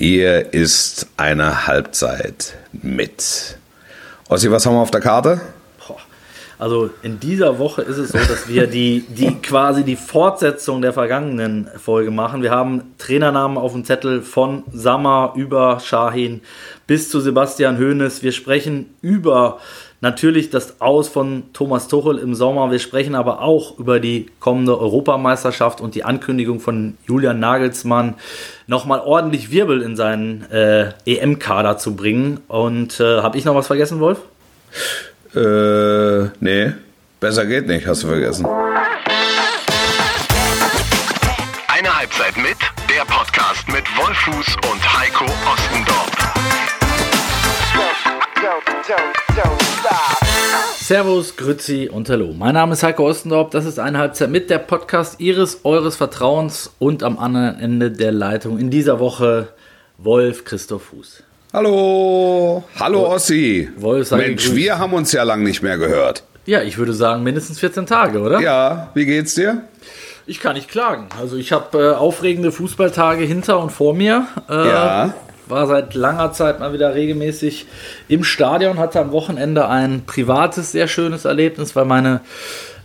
Hier ist eine Halbzeit mit. Ossi, was haben wir auf der Karte? Also in dieser Woche ist es so, dass wir die, die quasi die Fortsetzung der vergangenen Folge machen. Wir haben Trainernamen auf dem Zettel von Sammer über Shahin bis zu Sebastian Hoeneß. Wir sprechen über natürlich das Aus von Thomas Tuchel im Sommer. Wir sprechen aber auch über die kommende Europameisterschaft und die Ankündigung von Julian Nagelsmann, nochmal ordentlich Wirbel in seinen äh, EM-Kader zu bringen. Und äh, habe ich noch was vergessen, Wolf? Äh, nee, besser geht nicht, hast du vergessen. Eine Halbzeit mit, der Podcast mit Wolfuß und Heiko Ostendorf. Servus, Grüzi und Hallo. Mein Name ist Heiko Ostendorf. Das ist eine Halbzeit mit der Podcast Ihres, Eures Vertrauens und am anderen Ende der Leitung in dieser Woche Wolf Christoph Fuß. Hallo, hallo Ossi. Wolf, sei Mensch, gegrüßt. wir haben uns ja lang nicht mehr gehört. Ja, ich würde sagen mindestens 14 Tage, oder? Ja, wie geht's dir? Ich kann nicht klagen. Also ich habe äh, aufregende Fußballtage hinter und vor mir. Äh, Ja. War seit langer Zeit mal wieder regelmäßig im Stadion, hatte am Wochenende ein privates, sehr schönes Erlebnis, weil meine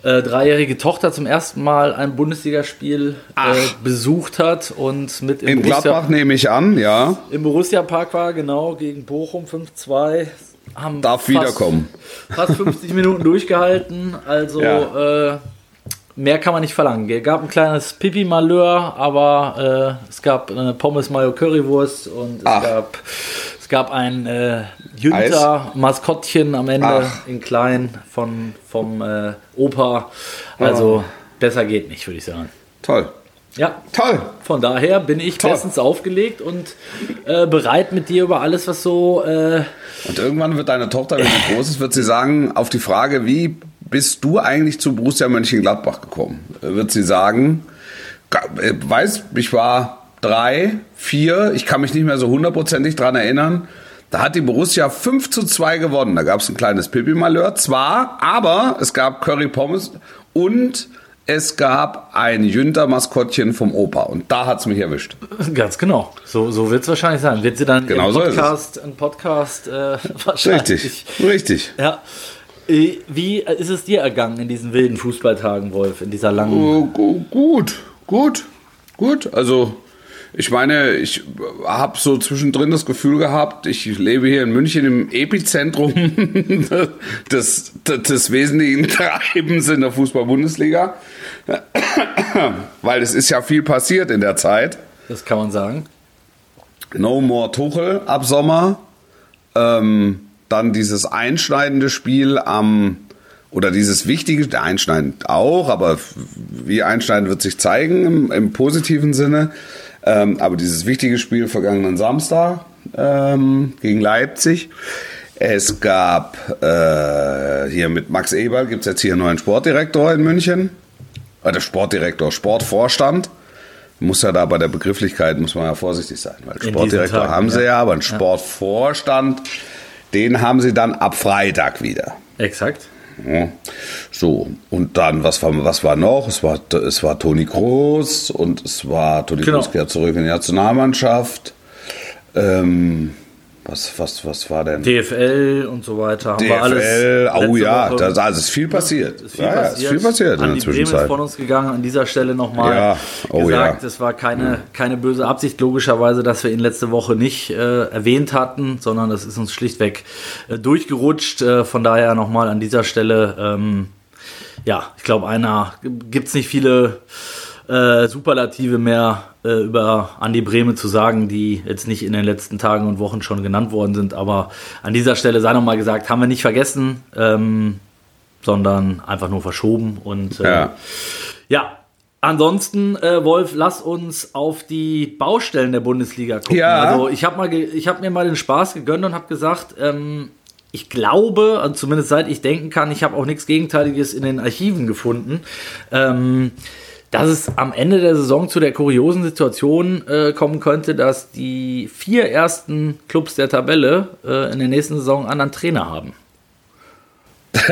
äh, dreijährige Tochter zum ersten Mal ein Bundesligaspiel äh, besucht hat und mit im In Borussia, Gladbach nehme ich an, ja. im Borussia Park war, genau, gegen Bochum 5-2. Haben Darf fast- wiederkommen. Fast 50 Minuten durchgehalten, also Ja. äh, mehr kann man nicht verlangen. Es gab ein kleines Pipi-Malheur, aber äh, es gab eine Pommes Mayo Currywurst und es Ach. gab, es gab ein äh, Jünter-Maskottchen am Ende Ach. in klein von, vom äh, Opa. Also Oh. besser geht nicht, würde ich sagen. Toll. Ja, Toll. von daher bin ich Toll. bestens aufgelegt und äh, bereit mit dir über alles, was so äh, Und irgendwann wird deine Tochter, wenn sie groß ist, wird sie sagen, auf die Frage, wie bist du eigentlich zu Borussia Mönchengladbach gekommen? Wird sie sagen, äh, weiß, ich war drei, vier, ich kann mich nicht mehr so hundertprozentig dran erinnern. Da hat die Borussia 5 zu 2 gewonnen. Da gab es ein kleines Pipi-Malheur, zwar, aber es gab Curry Pommes und es gab ein Jünter-Maskottchen vom Opa. Und da hat's mich erwischt. Ganz genau. So, so wird es wahrscheinlich sein. Wird sie dann Genau im so ist es. Podcast, Podcast äh, wahrscheinlich. Richtig, richtig. Ja. Äh, Wie ist es dir ergangen in diesen wilden Fußballtagen, Wolf, in dieser langen. Oh, gu- Gut, gut, gut. Also, ich meine, ich habe so zwischendrin das Gefühl gehabt, ich lebe hier in München im Epizentrum des, des, des wesentlichen Treibens in der Fußball-Bundesliga. Weil es ist ja viel passiert in der Zeit. Das kann man sagen. No More Tuchel ab Sommer. Ähm, dann dieses einschneidende Spiel am, oder dieses wichtige, einschneidend auch, aber wie einschneidend wird sich zeigen im, im positiven Sinne. Ähm, aber dieses wichtige Spiel vergangenen Samstag ähm, gegen Leipzig. Es gab äh, hier mit Max Eberl, gibt es jetzt hier einen neuen Sportdirektor in München. Oder Sportdirektor, Sportvorstand. Muss ja da bei der Begrifflichkeit, muss man ja vorsichtig sein, weil Sportdirektor Tagen, haben sie ja. ja, aber einen Sportvorstand, den haben sie dann ab Freitag wieder. Exakt. Ja. So, und dann, was war, was war noch? Es war, es war Toni Kroos und es war, Toni Genau. Kroos kehrt zurück in die Nationalmannschaft. Ähm, was, was, was war denn? DFL und so weiter. Haben wir alles DFL, oh ja, Woche- da, da ist viel passiert. ist viel ja, ja, passiert. ist viel passiert in Andi der Bremen ist Zwischenzeit. von uns gegangen. An dieser Stelle nochmal Ja, oh gesagt, ja. es war keine, keine böse Absicht, logischerweise, dass wir ihn letzte Woche nicht äh, erwähnt hatten, sondern das ist uns schlichtweg äh, durchgerutscht. Äh, von daher nochmal an dieser Stelle, ähm, ja, ich glaube, einer gibt es nicht viele äh, Superlative mehr äh, über Andi Brehme zu sagen, die jetzt nicht in den letzten Tagen und Wochen schon genannt worden sind. Aber an dieser Stelle sei nochmal gesagt, haben wir nicht vergessen, ähm, sondern einfach nur verschoben. Und äh, Ja. ja, ansonsten, äh, Wolf, lass uns auf die Baustellen der Bundesliga gucken. Ja. Also ich habe hab mir mal den Spaß gegönnt und habe gesagt, ähm, ich glaube, also zumindest seit ich denken kann, ich habe auch nichts Gegenteiliges in den Archiven gefunden, ähm, dass es am Ende der Saison zu der kuriosen Situation äh, kommen könnte, dass die vier ersten Clubs der Tabelle äh, in der nächsten Saison einen anderen Trainer haben.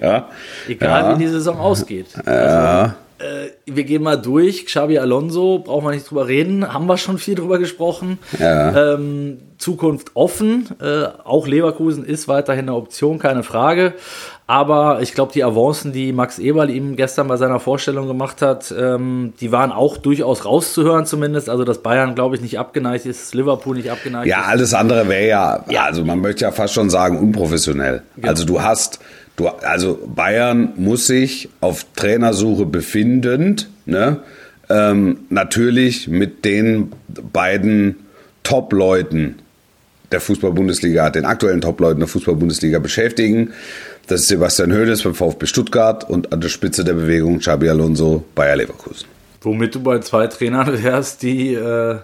ja. Egal Ja. wie die Saison ausgeht. Ja. äh, wir gehen mal durch. Xabi Alonso, brauchen wir nicht drüber reden, haben wir schon viel drüber gesprochen. Ja. Ähm, Zukunft offen. Äh, auch Leverkusen ist weiterhin eine Option, keine Frage. Aber ich glaube, die Avancen, die Max Eberl ihm gestern bei seiner Vorstellung gemacht hat, ähm, die waren auch durchaus rauszuhören zumindest. Also, dass Bayern, glaube ich, nicht abgeneigt ist, Liverpool nicht abgeneigt Ja, ist. alles andere wäre ja, ja, also man möchte ja fast schon sagen, unprofessionell. Also du hast, du, also Bayern muss sich auf Trainersuche befindend, ne, ähm, natürlich mit den beiden Top-Leuten der Fußball-Bundesliga, den aktuellen Top-Leuten der Fußball-Bundesliga beschäftigen. Das ist Sebastian Hoeneß beim VfB Stuttgart und an der Spitze der Bewegung Xabi Alonso Bayer Leverkusen. Womit du bei zwei Trainern wärst, die, äh,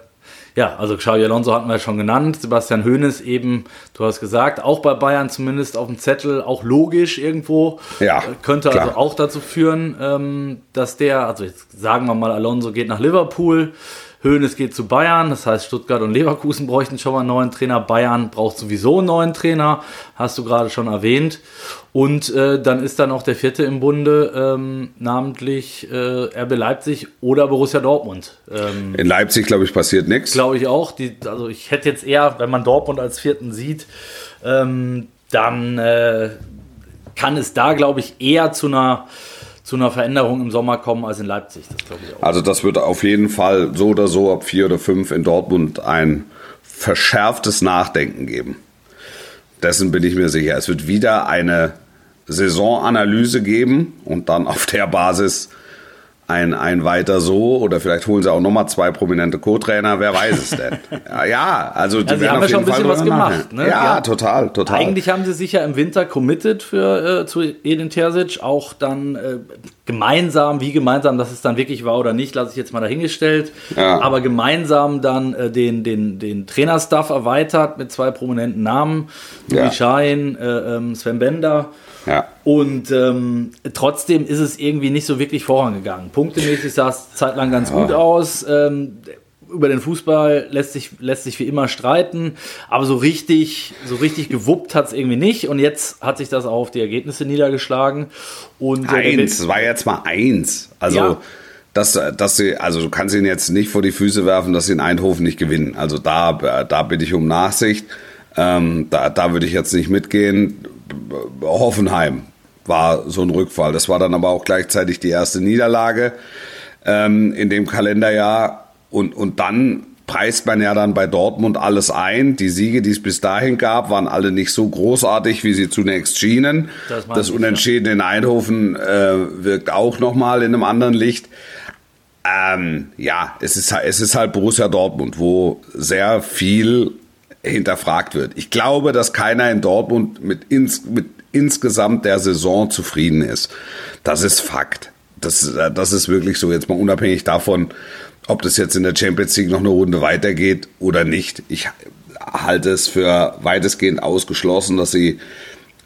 ja, also Xabi Alonso hatten wir ja schon genannt, Sebastian Hoeneß eben, du hast gesagt, auch bei Bayern zumindest auf dem Zettel, auch logisch irgendwo. Ja, Äh, Könnte klar. also auch dazu führen, ähm, dass der, also jetzt sagen wir mal, Alonso geht nach Liverpool, Hoeneß geht zu Bayern, das heißt Stuttgart und Leverkusen bräuchten schon mal einen neuen Trainer, Bayern braucht sowieso einen neuen Trainer, hast du gerade schon erwähnt. Und äh, dann ist dann auch der vierte im Bunde, ähm, namentlich äh, RB Leipzig oder Borussia Dortmund. Ähm, In Leipzig, glaube ich, passiert nichts. Glaube ich auch. Die, also ich hätte jetzt eher, wenn man Dortmund als vierten sieht, ähm, dann äh, kann es da, glaube ich, eher zu einer, zu einer Veränderung im Sommer kommen als in Leipzig. Das glaube ich auch. Also das wird auf jeden Fall so oder so ab vier oder fünf in Dortmund ein verschärftes Nachdenken geben. Dessen bin ich mir sicher. Es wird wieder eine Saisonanalyse geben und dann auf der Basis ein, ein weiter so oder vielleicht holen sie auch nochmal zwei prominente Co-Trainer, wer weiß es denn. ja, ja, also die sie werden haben auf ja schon ein bisschen Fall was gemacht, ne? Ja, Ja. total, total. Eigentlich haben sie sich ja im Winter committed für, äh, zu Edin Terzic, auch dann äh, gemeinsam, wie gemeinsam das es dann wirklich war oder nicht, lasse ich jetzt mal dahingestellt, Ja. aber gemeinsam dann äh, den, den, den Trainerstaff erweitert mit zwei prominenten Namen, Ja. Schein, äh, ähm, Sven Bender. Ja. Und ähm, trotzdem ist es irgendwie nicht so wirklich vorangegangen. Punktemäßig sah es zeitlang ganz gut aus. Ähm, über den Fußball lässt sich, lässt sich wie immer streiten, aber so richtig, so richtig gewuppt hat es irgendwie nicht. Und jetzt hat sich das auch auf die Ergebnisse niedergeschlagen. Und äh, Eins, es war jetzt mal eins. Also, Ja. dass, dass sie, also du kannst ihn jetzt nicht vor die Füße werfen, dass sie in Eindhoven nicht gewinnen. Also da, da bitte ich um Nachsicht. Ähm, da, da würde ich jetzt nicht mitgehen. Hoffenheim war so ein Rückfall. Das war dann aber auch gleichzeitig die erste Niederlage ähm, in dem Kalenderjahr. Und, und dann preist man ja dann bei Dortmund alles ein. Die Siege, die es bis dahin gab, waren alle nicht so großartig, wie sie zunächst schienen. Das Das Unentschieden in Eindhoven äh, wirkt auch nochmal in einem anderen Licht. Ähm, ja, es ist, es ist halt Borussia Dortmund, wo sehr viel hinterfragt wird. Ich glaube, dass keiner in Dortmund mit, ins, mit insgesamt der Saison zufrieden ist. Das ist Fakt. Das, das ist wirklich so. Jetzt mal unabhängig davon, ob das jetzt in der Champions League noch eine Runde weitergeht oder nicht. Ich halte es für weitestgehend ausgeschlossen, dass sie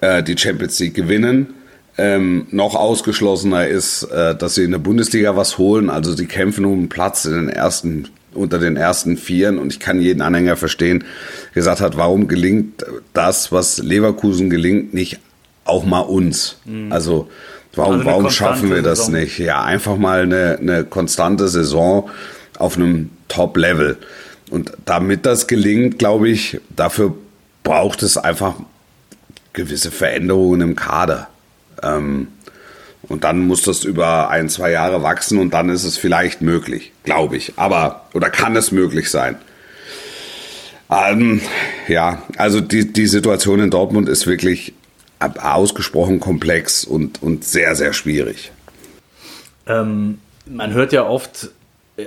äh, die Champions League gewinnen. Ähm, noch ausgeschlossener ist, äh, dass sie in der Bundesliga was holen. Also sie kämpfen um einen Platz in den ersten, unter den ersten Vieren. Und ich kann jeden Anhänger verstehen, gesagt hat, warum gelingt das, was Leverkusen gelingt, nicht auch mal uns? Also warum, Also warum schaffen wir das Saison. nicht? Ja, einfach mal eine, eine konstante Saison auf einem Top-Level. Und damit das gelingt, glaube ich, dafür braucht es einfach gewisse Veränderungen im Kader. Ähm, und dann muss das über ein, zwei Jahre wachsen und dann ist es vielleicht möglich, glaube ich. Aber, oder kann es möglich sein? Ähm, ja, also die, die Situation in Dortmund ist wirklich ausgesprochen komplex und, und sehr, sehr schwierig. Ähm, man hört ja oft,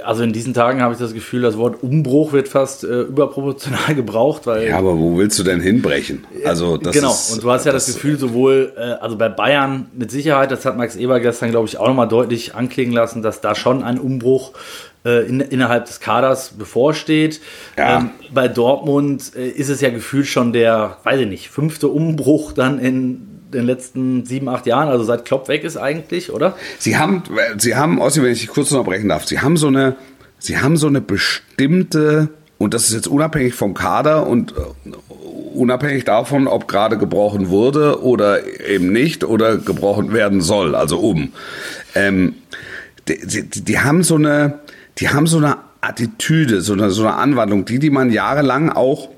also in diesen Tagen habe ich das Gefühl, das Wort Umbruch wird fast äh, überproportional gebraucht, weil Ja, aber wo willst du denn hinbrechen? Also das genau, ist, und du hast ja das, Gefühl, sowohl, äh, also bei Bayern mit Sicherheit, das hat Max Eber gestern, glaube ich, auch nochmal deutlich anklingen lassen, dass da schon ein Umbruch äh, in, innerhalb des Kaders bevorsteht. Ja. Ähm, bei Dortmund äh, ist es ja gefühlt schon der, weiß ich nicht, fünfte Umbruch dann in den letzten sieben, acht Jahren, also seit Klopp weg ist eigentlich, oder? Sie haben, Sie haben, Ossi, wenn ich dich kurz unterbrechen darf, Sie haben so eine, Sie haben so eine bestimmte, und das ist jetzt unabhängig vom Kader und äh, unabhängig davon, ob gerade gebrochen wurde oder eben nicht oder gebrochen werden soll, also um. Ähm, die, die, die haben so eine, die haben so eine Attitüde, so eine, so eine Anwandlung, die, die man jahrelang auch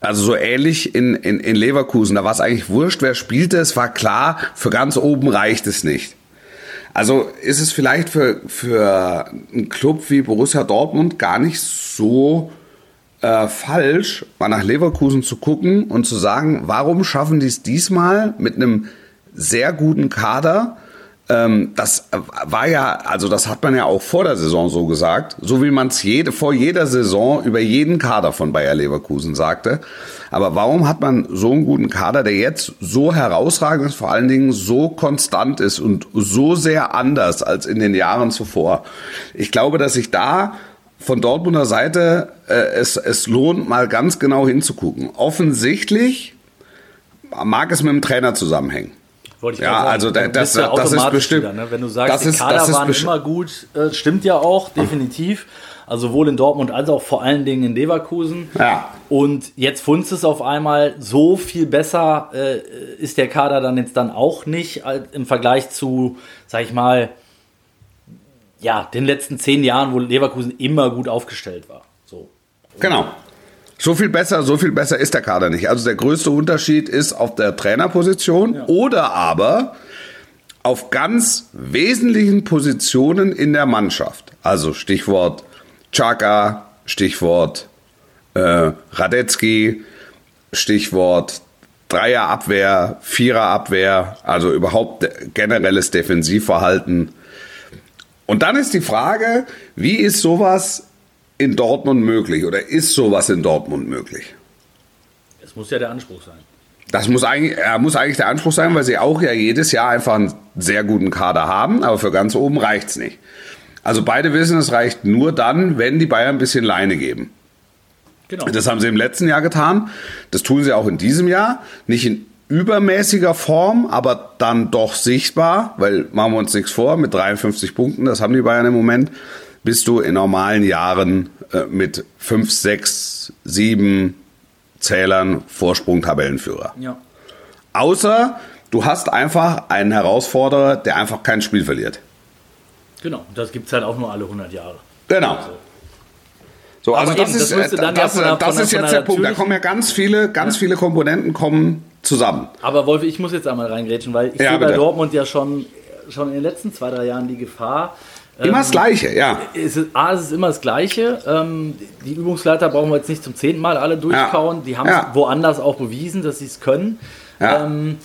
also so ähnlich in, in, in Leverkusen, da war es eigentlich wurscht, wer spielte, es war klar, für ganz oben reicht es nicht. Also ist es vielleicht für, für einen Club wie Borussia Dortmund gar nicht so äh, falsch, mal nach Leverkusen zu gucken und zu sagen, warum schaffen die es diesmal mit einem sehr guten Kader ähm, das war ja, also das hat man ja auch vor der Saison so gesagt, so wie man es jede, vor jeder Saison über jeden Kader von Bayer Leverkusen sagte. Aber warum hat man so einen guten Kader, der jetzt so herausragend ist, vor allen Dingen so konstant ist und so sehr anders als in den Jahren zuvor? Ich glaube, dass sich da von Dortmunder Seite äh, es, es lohnt, mal ganz genau hinzugucken. Offensichtlich mag es mit dem Trainer zusammenhängen. Wollte ich Ja, sagen. also da- das- ja das ist automatisch bestimmt- wieder, ne? Wenn du sagst, das die ist- Kader das ist waren immer gut, äh, stimmt ja auch, definitiv. Also sowohl in Dortmund als auch vor allen Dingen in Leverkusen. Ja. Und jetzt funzt es auf einmal so viel besser, äh, ist der Kader dann jetzt dann auch nicht als- im Vergleich zu, sag ich mal, ja, den letzten zehn Jahren, wo Leverkusen immer gut aufgestellt war. So. Genau. So viel besser, so viel besser ist der Kader nicht. Also der größte Unterschied ist auf der Trainerposition oder aber auf ganz wesentlichen Positionen in der Mannschaft. Also Stichwort Chaka, Stichwort äh, Radetzky, Stichwort Dreierabwehr, Viererabwehr, also überhaupt generelles Defensivverhalten. Und dann ist die Frage, wie ist sowas in Dortmund möglich oder ist sowas in Dortmund möglich? Es muss ja der Anspruch sein. Das muss eigentlich, er muss eigentlich der Anspruch sein, weil sie auch ja jedes Jahr einfach einen sehr guten Kader haben, aber für ganz oben reicht's nicht. Also beide wissen, es reicht nur dann, wenn die Bayern ein bisschen Leine geben. Genau. Das haben sie im letzten Jahr getan. Das tun sie auch in diesem Jahr. Nicht in übermäßiger Form, aber dann doch sichtbar, weil machen wir uns nichts vor, mit 53 Punkten, das haben die Bayern im Moment, bist du in normalen Jahren äh, mit 5, 6, 7 Zählern Vorsprung Tabellenführer. ja. Außer du hast einfach einen Herausforderer, der einfach kein Spiel verliert. Genau. Das gibt es halt auch nur alle 100 Jahre. Genau. So, also das eben, ist, das äh, ja das, das von ist jetzt der Punkt. Da kommen ja ganz viele, ganz viele Komponenten kommen zusammen. Aber Wolf, ich muss jetzt einmal reingrätschen, weil ich Ja, sehe bei bitte. Dortmund ja schon, schon in den letzten zwei, drei Jahren die Gefahr. Immer ähm, das Gleiche, ja. Es ist, A, es ist immer das Gleiche. Ähm, die Übungsleiter brauchen wir jetzt nicht zum zehnten Mal alle durchkauen. Die haben es Ja. woanders auch bewiesen, dass sie es können. Ja. Ähm,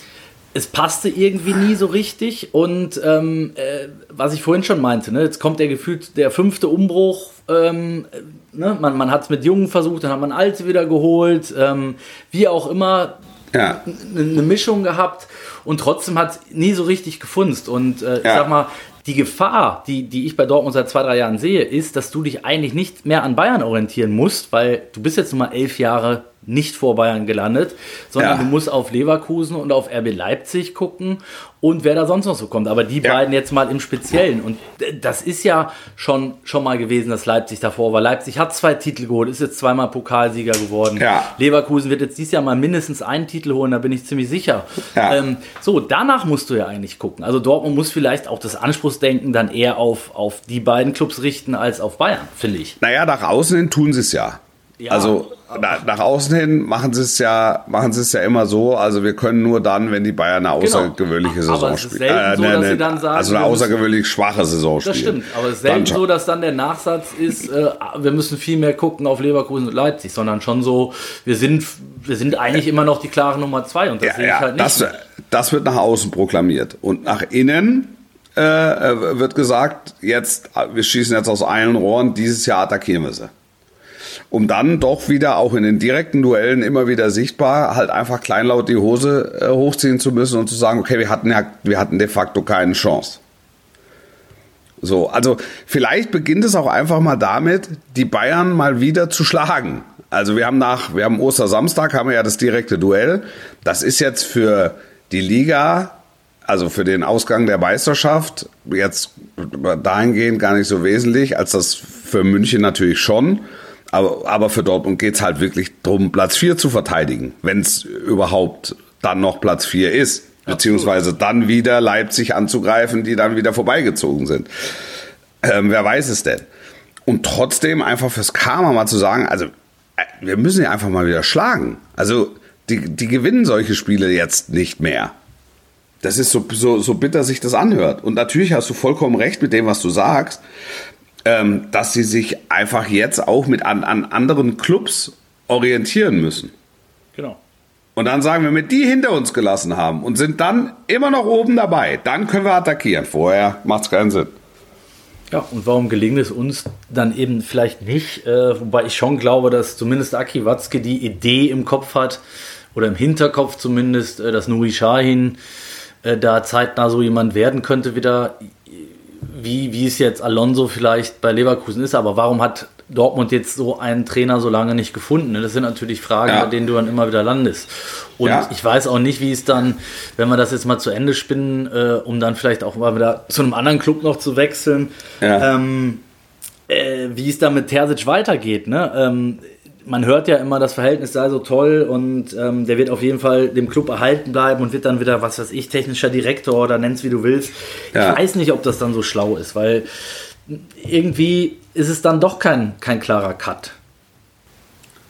es passte irgendwie nie so richtig. Und ähm, äh, was ich vorhin schon meinte, ne, jetzt kommt der gefühlt der fünfte Umbruch. Ähm, äh, ne, man man hat es mit Jungen versucht, dann hat man Alte wieder geholt. Ähm, wie auch immer, Ja. eine Mischung gehabt und trotzdem hat es nie so richtig gefunzt. Und äh, ich Ja. sag mal, die Gefahr, die, die ich bei Dortmund seit zwei, drei Jahren sehe, ist, dass du dich eigentlich nicht mehr an Bayern orientieren musst, weil du bist jetzt nun mal elf Jahre nicht vor Bayern gelandet, sondern Ja. du musst auf Leverkusen und auf RB Leipzig gucken und wer da sonst noch so kommt. Aber die Ja. beiden jetzt mal im Speziellen. Und das ist ja schon, schon mal gewesen, dass Leipzig davor war. Leipzig hat zwei Titel geholt, ist jetzt zweimal Pokalsieger geworden. Ja. Leverkusen wird jetzt dieses Jahr mal mindestens einen Titel holen, da bin ich ziemlich sicher. Ähm, so, danach musst du ja eigentlich gucken. Also Dortmund muss vielleicht auch das Anspruchsdenken dann eher auf, auf die beiden Clubs richten als auf Bayern, finde ich. Naja, nach außen hin tun sie es ja. Ja, also na, nach außen hin machen sie es ja, machen sie es ja immer so. Also wir können nur dann, wenn die Bayern eine außergewöhnliche Genau. Saison spielen. selten so, sie dann sagen, also eine außergewöhnlich schwache Saison spielen. Das stimmt, aber es ist selten Dann- so, dass dann der Nachsatz ist, äh, wir müssen viel mehr gucken auf Leverkusen und Leipzig, sondern schon so, wir sind, wir sind eigentlich immer noch die klare Nummer zwei und das Ja, sehe ich halt nicht. das, das wird nach außen proklamiert. Und nach innen äh, äh, wird gesagt, jetzt, äh, wir schießen jetzt aus allen Rohren, dieses Jahr attackieren wir sie. Um dann doch wieder auch in den direkten Duellen immer wieder sichtbar halt einfach kleinlaut die Hose äh, hochziehen zu müssen und zu sagen, okay, wir hatten ja, wir hatten de facto keine Chance. So, also vielleicht beginnt es auch einfach mal damit, die Bayern mal wieder zu schlagen. Also wir haben nach, wir haben Ostersamstag, haben wir ja das direkte Duell. Das ist jetzt für die Liga, also für den Ausgang der Meisterschaft, jetzt dahingehend gar nicht so wesentlich, als das für München natürlich schon. Aber, aber für Dortmund geht's halt wirklich drum, Platz 4 zu verteidigen, wenn es überhaupt dann noch Platz 4 ist. Beziehungsweise dann wieder Leipzig anzugreifen, die dann wieder vorbeigezogen sind. Ähm, wer weiß es denn? Und trotzdem einfach fürs Karma mal zu sagen, also äh, wir müssen ja einfach mal wieder schlagen. Also die, die gewinnen solche Spiele jetzt nicht mehr. Das ist so, so, so bitter sich das anhört. Und natürlich hast du vollkommen recht mit dem, was du sagst, ähm, dass sie sich einfach jetzt auch mit an, an anderen Clubs orientieren müssen. Genau. Und dann sagen wir, wenn wir die hinter uns gelassen haben und sind dann immer noch oben dabei, dann können wir attackieren. Vorher macht es keinen Sinn. Ja, und warum gelingt es uns dann eben vielleicht nicht? Äh, wobei ich schon glaube, dass zumindest Aki Watzke die Idee im Kopf hat, oder im Hinterkopf zumindest, äh, dass Nuri Shahin äh, da zeitnah so jemand werden könnte, wieder wie, wie es jetzt Alonso vielleicht bei Leverkusen ist. Aber warum hat Dortmund jetzt so einen Trainer so lange nicht gefunden? Das sind natürlich Fragen, Ja. bei denen du dann immer wieder landest. Und Ja. ich weiß auch nicht, wie es dann, wenn wir das jetzt mal zu Ende spinnen, äh, um dann vielleicht auch mal wieder zu einem anderen Club noch zu wechseln, Ja. ähm, äh, wie es dann mit Terzic weitergeht. Ne? Ähm, man hört ja immer, das Verhältnis sei so toll und ähm, der wird auf jeden Fall dem Club erhalten bleiben und wird dann wieder, was weiß ich, technischer Direktor oder nenn's wie du willst. Ja. Ich weiß nicht, ob das dann so schlau ist, weil irgendwie ist es dann doch kein, kein klarer Cut.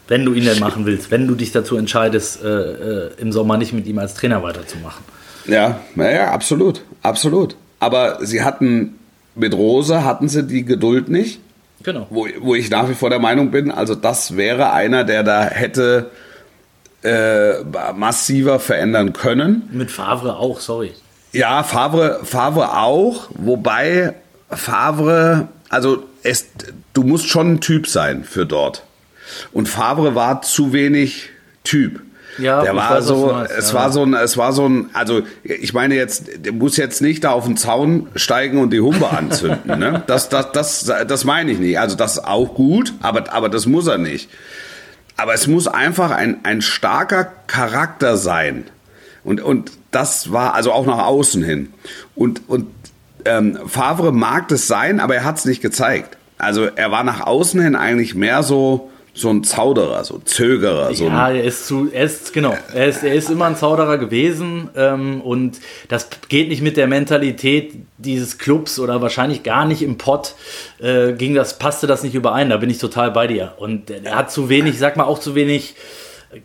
Wenn du ihn denn machen willst, wenn du dich dazu entscheidest, äh, äh, im Sommer nicht mit ihm als Trainer weiterzumachen. Ja, naja, absolut, absolut. Aber sie hatten, mit Rose hatten sie die Geduld nicht, Genau. wo, wo ich nach wie vor der Meinung bin, also das wäre einer, der da hätte äh, massiver verändern können. Mit Favre auch, sorry. Ja, Favre, Favre auch, wobei Favre, also es, du musst schon ein Typ sein für dort. Und Favre war zu wenig Typ. Ja, der war weiß, so, meinst, es ja. war so ein, es war so ein, also ich meine jetzt, der muss jetzt nicht da auf den Zaun steigen und die Humpe anzünden, ne? Das, das, das, das meine ich nicht. Also das ist auch gut, aber, aber das muss er nicht. Aber es muss einfach ein, ein starker Charakter sein. Und, und das war also auch nach außen hin. Und, und ähm, Favre mag das sein, aber er hat es nicht gezeigt. Also er war nach außen hin eigentlich mehr so, so ein Zauderer, so Zögerer. So Ja, er ist zu, er ist, genau, er ist, er ist immer ein Zauderer gewesen ähm, und das geht nicht mit der Mentalität dieses Clubs oder wahrscheinlich gar nicht im Pott, äh, ging das, passte das nicht überein, da bin ich total bei dir. Und er hat zu wenig, sag mal auch zu wenig,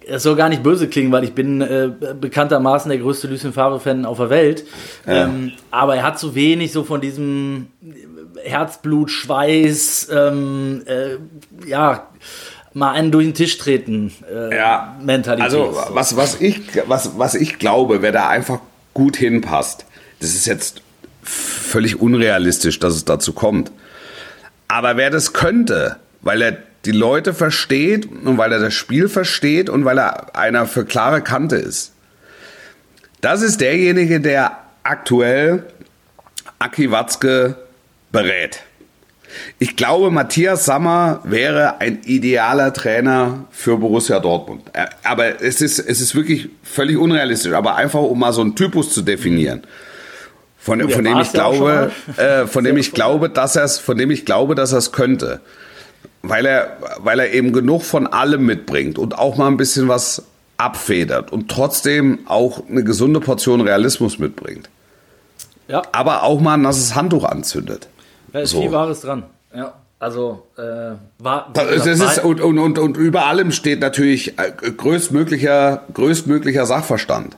es soll gar nicht böse klingen, weil ich bin äh, bekanntermaßen der größte Lucien Favre-Fan auf der Welt, ähm, aber er hat zu wenig so von diesem Herzblut, Schweiß, ähm, äh, ja, mal einen durch den Tisch treten äh, ja, Mentalität. Also was, was, ich, was, was ich glaube, wer da einfach gut hinpasst, das ist jetzt völlig unrealistisch, dass es dazu kommt. Aber wer das könnte, weil er die Leute versteht und weil er das Spiel versteht und weil er einer für klare Kante ist, das ist derjenige, der aktuell Aki Watzke berät. Ich glaube, Matthias Sammer wäre ein idealer Trainer für Borussia Dortmund. Aber es ist, es ist wirklich völlig unrealistisch. Aber einfach, um mal so einen Typus zu definieren. Von, von dem ich glaube, äh, von dem ich glaube, dass er es, von dem ich glaube, dass er es könnte. Weil er, weil er eben genug von allem mitbringt und auch mal ein bisschen was abfedert und trotzdem auch eine gesunde Portion Realismus mitbringt. ja, Aber auch mal ein nasses Handtuch anzündet. Da ist so. viel Wahres dran. Ja, also äh, war, Das ist, das ist, und, und, und, und über allem steht natürlich äh, größtmöglicher, größtmöglicher Sachverstand.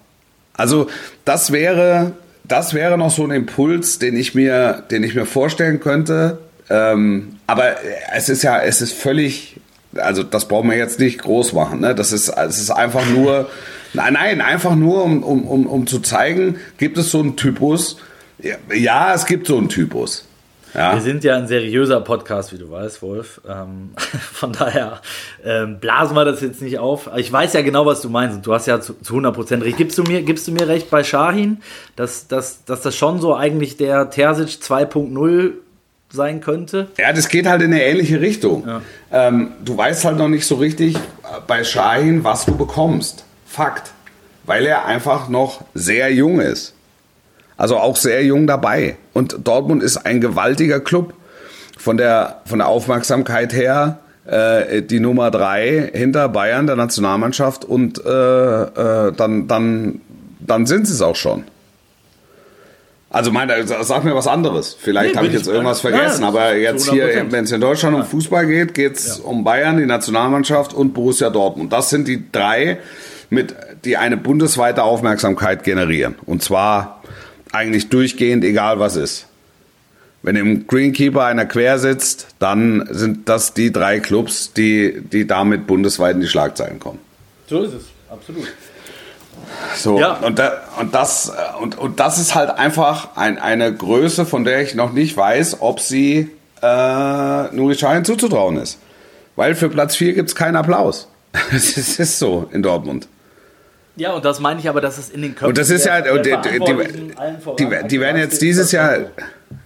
Also das wäre, das wäre noch so ein Impuls, den ich mir, den ich mir vorstellen könnte. Ähm, aber es ist ja, es ist völlig, also das brauchen wir jetzt nicht groß machen. Ne? Das ist, es ist einfach nur, nein, nein, einfach nur, um, um, um, um zu zeigen, gibt es so einen Typus. Ja, es gibt so einen Typus. Ja. Wir sind ja ein seriöser Podcast, wie du weißt, Wolf. Ähm, von daher ähm, blasen wir das jetzt nicht auf. Ich weiß ja genau, was du meinst. Und du hast ja zu, zu 100% recht. Gibst du mir, gibst du mir recht bei Shahin, dass, dass, dass das schon so eigentlich der Terzic 2.0 sein könnte? Ja, das geht halt in eine ähnliche Richtung. Ähm, du weißt halt noch nicht so richtig äh, bei Shahin, was du bekommst. Fakt. Weil er einfach noch sehr jung ist. Also auch sehr jung dabei. Und Dortmund ist ein gewaltiger Club. Von der, von der Aufmerksamkeit her äh, die Nummer drei hinter Bayern, der Nationalmannschaft und äh, äh, dann, dann dann sind sie es auch schon. Also meine, sag mir was anderes. Vielleicht Nee, habe ich jetzt irgendwas ja, vergessen, ja, aber jetzt hier, 100%. wenn es in Deutschland um Fußball geht, geht es um Bayern, die Nationalmannschaft und Borussia Dortmund. Das sind die drei, mit, die eine bundesweite Aufmerksamkeit generieren. Und zwar eigentlich durchgehend, egal was ist. Wenn im Greenkeeper einer quer sitzt, dann sind das die drei Clubs, die, die damit bundesweit in die Schlagzeilen kommen. So ist es, absolut. So, Ja. und, da, und, das, und, und das ist halt einfach ein, eine Größe, von der ich noch nicht weiß, ob sie äh, Nuri Sahin zuzutrauen ist. Weil für Platz 4 gibt es keinen Applaus. Es ist so in Dortmund. Ja, und das meine ich aber, dass es in den Köpfen Und das ist ja, der- der die, die, die, werden jetzt dieses Jahr,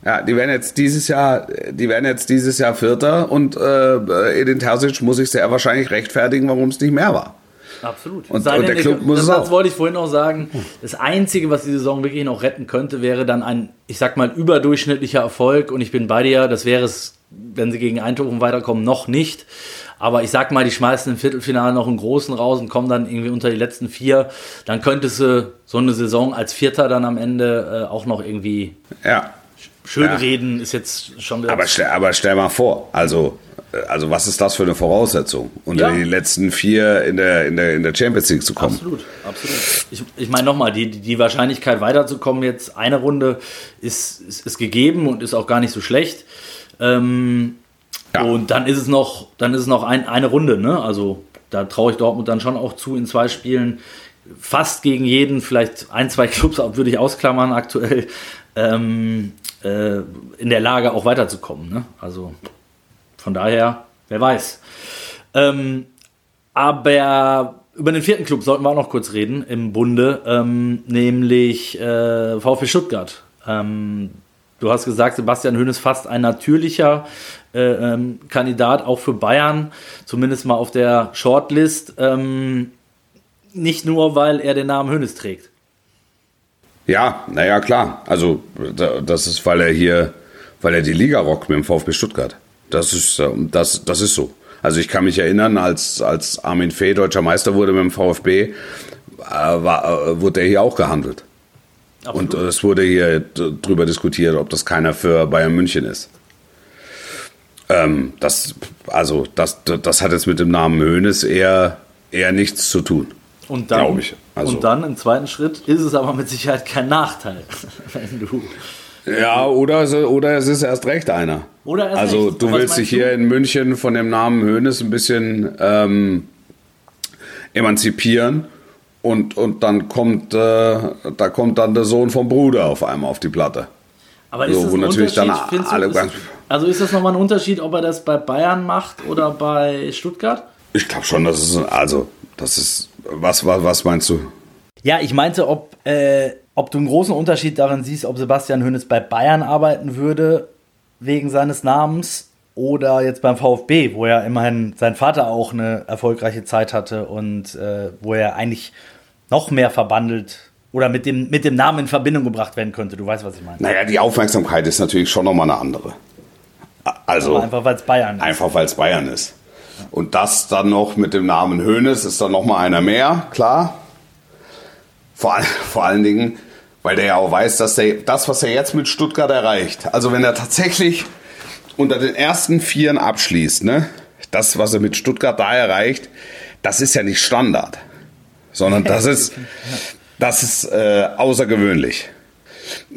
ja, die werden jetzt dieses Jahr, die werden jetzt dieses Jahr Vierter und äh, Edin Terzic muss sich sehr wahrscheinlich rechtfertigen, warum es nicht mehr war. Absolut. Und- und der Club muss es auch. das wollte ich vorhin auch sagen. Das Einzige, was die Saison wirklich noch retten könnte, wäre dann ein, ich sag mal, überdurchschnittlicher Erfolg. Und ich bin bei dir, das wäre es, wenn sie gegen Eindhoven weiterkommen, noch nicht. Aber ich sag mal, die schmeißen im Viertelfinale noch einen großen raus und kommen dann irgendwie unter die letzten vier. Dann könntest du so eine Saison als Vierter dann am Ende äh, auch noch irgendwie Ja. schön Ja. reden, ist jetzt schon wieder. Aber stell, aber stell mal vor, also, äh, also was ist das für eine Voraussetzung, unter Ja. die letzten vier in der, in der, in der Champions League zu kommen? Absolut, absolut. Ich, ich meine nochmal, die, die Wahrscheinlichkeit weiterzukommen jetzt eine Runde ist, ist, ist gegeben und ist auch gar nicht so schlecht. Ähm, Ja. Und dann ist es noch, dann ist es noch ein, eine Runde, ne? Also da traue ich Dortmund dann schon auch zu in zwei Spielen. Fast gegen jeden, vielleicht ein, zwei Clubs würde ich ausklammern aktuell, ähm, äh, in der Lage auch weiterzukommen. Ne? Also von daher, wer weiß. Ähm, aber über den vierten Club sollten wir auch noch kurz reden im Bunde, ähm, nämlich äh, VfB Stuttgart. Ähm, du hast gesagt, Sebastian Höhn ist fast ein natürlicher äh, ähm, Kandidat, auch für Bayern, zumindest mal auf der Shortlist. Ähm, nicht nur, weil er den Namen Hönes trägt. Ja, naja, klar. Also, da- das ist, weil er hier, weil er die Liga rockt mit dem VfB Stuttgart. Das ist, äh, das, das ist so. Also, ich kann mich erinnern, als, als Armin Fee deutscher Meister wurde mit dem VfB, äh, war, äh, wurde er hier auch gehandelt. Und äh, es wurde hier drüber diskutiert, ob das keiner für Bayern München ist. Ähm, das, also, das, das hat jetzt mit dem Namen Hönes eher, eher nichts zu tun. Und dann, ich. Also- und dann im zweiten Schritt ist es aber mit Sicherheit kein Nachteil, wenn du Ja, oder, es- oder es ist erst recht einer. Oder erst also recht. du Was willst dich hier in München von dem Namen Hönes ein bisschen ähm, emanzipieren und, und dann kommt äh, da kommt dann der Sohn vom Bruder auf einmal auf die Platte. Aber ist So, das wo ein natürlich dann Unterschied, findest du, alle ist, Also ist das nochmal ein Unterschied, ob er das bei Bayern macht oder bei Stuttgart? Ich glaube schon, das ist also das ist was was was meinst du? Ja, ich meinte, ob, äh, ob du einen großen Unterschied darin siehst, ob Sebastian Hönes bei Bayern arbeiten würde, wegen seines Namens, oder jetzt beim VfB, wo ja immerhin sein Vater auch eine erfolgreiche Zeit hatte und äh, wo er eigentlich noch mehr verbandelt oder mit dem, mit dem Namen in Verbindung gebracht werden könnte. Du weißt, was ich meine. Naja, die Aufmerksamkeit ist natürlich schon nochmal eine andere. Also Aber einfach, weil es Bayern ist. Einfach weil es Bayern ist. Und das dann noch mit dem Namen Hönes ist dann noch mal einer mehr, klar. Vor, vor allen Dingen, weil der ja auch weiß, dass der, das, was er jetzt mit Stuttgart erreicht, also wenn er tatsächlich unter den ersten Vieren abschließt, ne, das, was er mit Stuttgart da erreicht, das ist ja nicht Standard, sondern das ist, das ist äh, außergewöhnlich.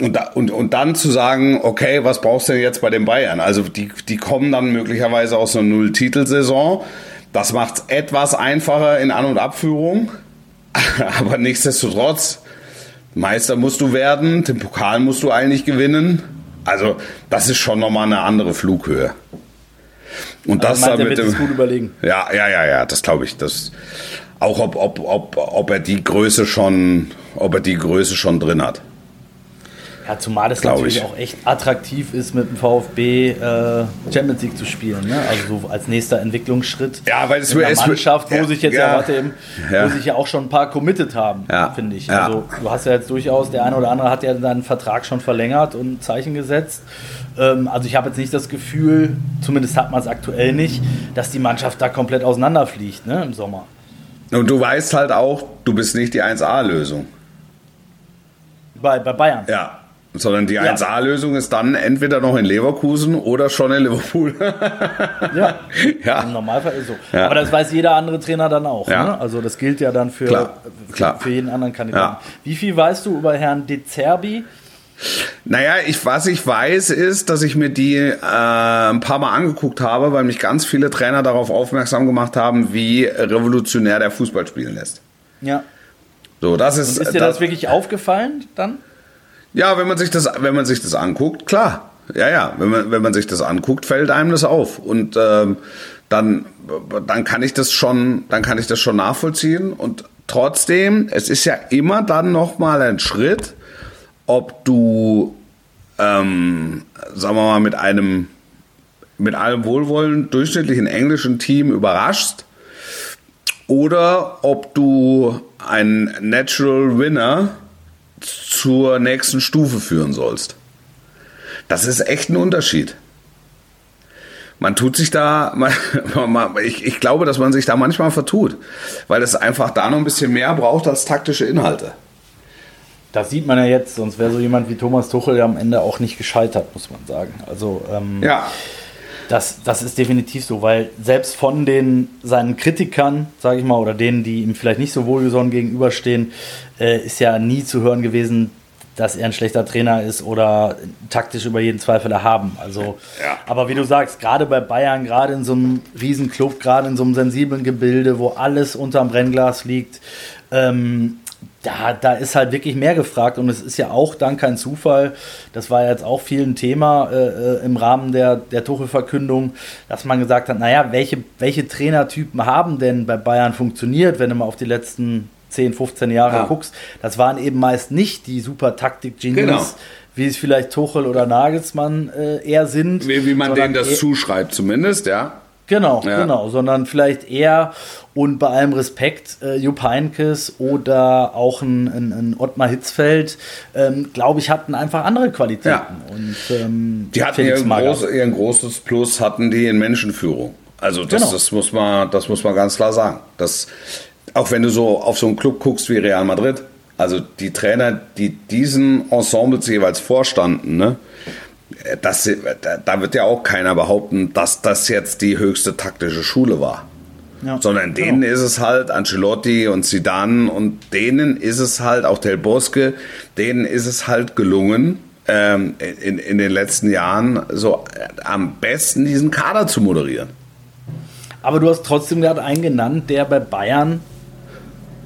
Und, da, und, und dann zu sagen, okay, was brauchst du denn jetzt bei den Bayern? Also die, die kommen dann möglicherweise aus einer Null-Titelsaison. Das macht es etwas einfacher in An- und Abführung. Aber nichtsdestotrotz, Meister musst du werden, den Pokal musst du eigentlich gewinnen. Also das ist schon nochmal eine andere Flughöhe. Und das Also meint, da er mit wird es gut überlegen. ja, ja, ja, ja, das glaube ich. Das, auch ob, ob, ob, ob er die Größe schon, ob er die Größe schon drin hat. Ja, zumal es natürlich ich. auch echt attraktiv ist, mit dem VfB äh, Champions League zu spielen. Ne? Also so als nächster Entwicklungsschritt. Ja, weil es mit einer Mannschaft, wo ja, sich jetzt ja, ja, warte eben, ja. wo sich ja auch schon ein paar committed haben, Ja, finde ich. ja. Also du hast ja jetzt durchaus, der eine oder andere hat ja seinen Vertrag schon verlängert und ein Zeichen gesetzt. Ähm, also ich habe jetzt nicht das Gefühl, zumindest hat man es aktuell nicht, dass die Mannschaft da komplett auseinanderfliegt ne, im Sommer. Und du weißt halt auch, du bist nicht die 1A-Lösung. Bei, bei Bayern. Ja. Sondern die Ja. 1A-Lösung ist dann entweder noch in Leverkusen oder schon in Liverpool. Ja. ja. Im Normalfall ist so. Ja. Aber das weiß jeder andere Trainer dann auch. Ja. Ne? Also das gilt ja dann für, Klar, für, klar. für jeden anderen Kandidaten. Wie viel weißt du über Herrn De Zerbi? Naja, ich, was ich weiß, ist, dass ich mir die äh, ein paar Mal angeguckt habe, weil mich ganz viele Trainer darauf aufmerksam gemacht haben, wie revolutionär der Fußball spielen lässt. Ja. So, das ist, Ist dir das wirklich aufgefallen dann? Ja, wenn man sich das, wenn man sich das anguckt, klar. Ja, ja, wenn man, wenn man sich das anguckt, fällt einem das auf. Und ähm, dann, dann kann ich das schon, dann kann ich das schon nachvollziehen. Und trotzdem, es ist ja immer dann noch mal ein Schritt, ob du, ähm, sagen wir mal, mit einem, mit allem Wohlwollen durchschnittlichen englischen Team überraschst oder ob du einen Natural Winner zur nächsten Stufe führen sollst. Das ist echt ein Unterschied. Man tut sich da, man, man, ich, ich glaube, dass man sich da manchmal vertut, weil es einfach da noch ein bisschen mehr braucht als taktische Inhalte. Das sieht man ja jetzt, sonst wäre so jemand wie Thomas Tuchel ja am Ende auch nicht gescheitert, muss man sagen. Also ähm, Ja, das, das ist definitiv so, weil selbst von den seinen Kritikern, sage ich mal, oder denen, die ihm vielleicht nicht so wohlgesonnen gegenüberstehen, äh, ist ja nie zu hören gewesen, dass er ein schlechter Trainer ist oder taktisch über jeden Zweifel erhaben. Also, Ja. aber wie du sagst, gerade bei Bayern, gerade in so einem Riesenclub, gerade in so einem sensiblen Gebilde, wo alles unterm Brennglas liegt, ähm, da, da ist halt wirklich mehr gefragt und es ist ja auch dann kein Zufall, das war ja jetzt auch viel ein Thema äh, äh, im Rahmen der, der Tuchel-Verkündung, dass man gesagt hat, naja, welche, welche Trainertypen haben denn bei Bayern funktioniert, wenn du mal auf die letzten 10, 15 Jahre Ja. guckst. Das waren eben meist nicht die super Taktik-Genies, Genau. wie es vielleicht Tuchel oder Nagelsmann äh, eher sind. wie, wie man denen das zuschreibt zumindest, ja. Genau, Ja. genau, sondern vielleicht eher und bei allem Respekt äh, Jupp Heynckes oder auch ein, ein, ein Ottmar Hitzfeld, ähm, glaube ich, hatten einfach andere Qualitäten. Ja. Und, ähm, Die hatten Felix ihr, Magath. groß, ihr ein großes Plus hatten die in Menschenführung. Also das, Genau. das muss man, das muss man ganz klar sagen. Das, auch wenn du so auf so einen Club guckst wie Real Madrid, also die Trainer, die diesen Ensembles jeweils vorstanden, ne, das, da- da wird ja auch keiner behaupten, dass das jetzt die höchste taktische Schule war. Ja. Sondern denen Genau. ist es halt Ancelotti und Zidane und denen ist es halt auch Del Bosque, denen ist es halt gelungen, ähm, in, in den letzten Jahren so äh, am besten diesen Kader zu moderieren. Aber du hast trotzdem gerade einen genannt, der bei Bayern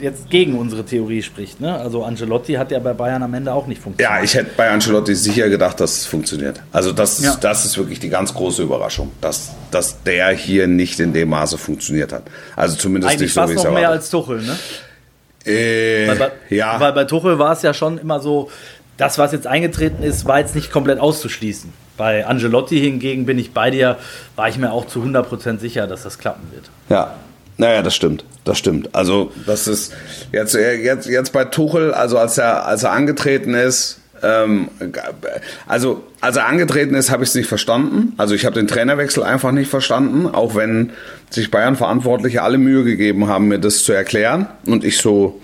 jetzt gegen unsere Theorie spricht. Ne? Also Ancelotti hat ja bei Bayern am Ende auch nicht funktioniert. Ja, ich hätte bei Ancelotti sicher gedacht, dass es funktioniert. Also das, ist- Ja. das ist wirklich die ganz große Überraschung, dass, dass der hier nicht in dem Maße funktioniert hat. Also zumindest Eigentlich nicht so, wie ich es noch mehr als Tuchel, ne? Äh, Weil bei, ja, weil bei Tuchel war es ja schon immer so, das, was jetzt eingetreten ist, war jetzt nicht komplett auszuschließen. Bei Angelotti hingegen bin ich bei dir, war ich mir auch zu 100% sicher, dass das klappen wird. Ja, naja, das stimmt. Das stimmt. Also, das ist jetzt, jetzt, jetzt bei Tuchel, also als er, als er angetreten ist, ähm, also als er angetreten ist, habe ich es nicht verstanden. Also ich habe den Trainerwechsel einfach nicht verstanden, auch wenn sich Bayern-Verantwortliche alle Mühe gegeben haben, mir das zu erklären. Und ich so,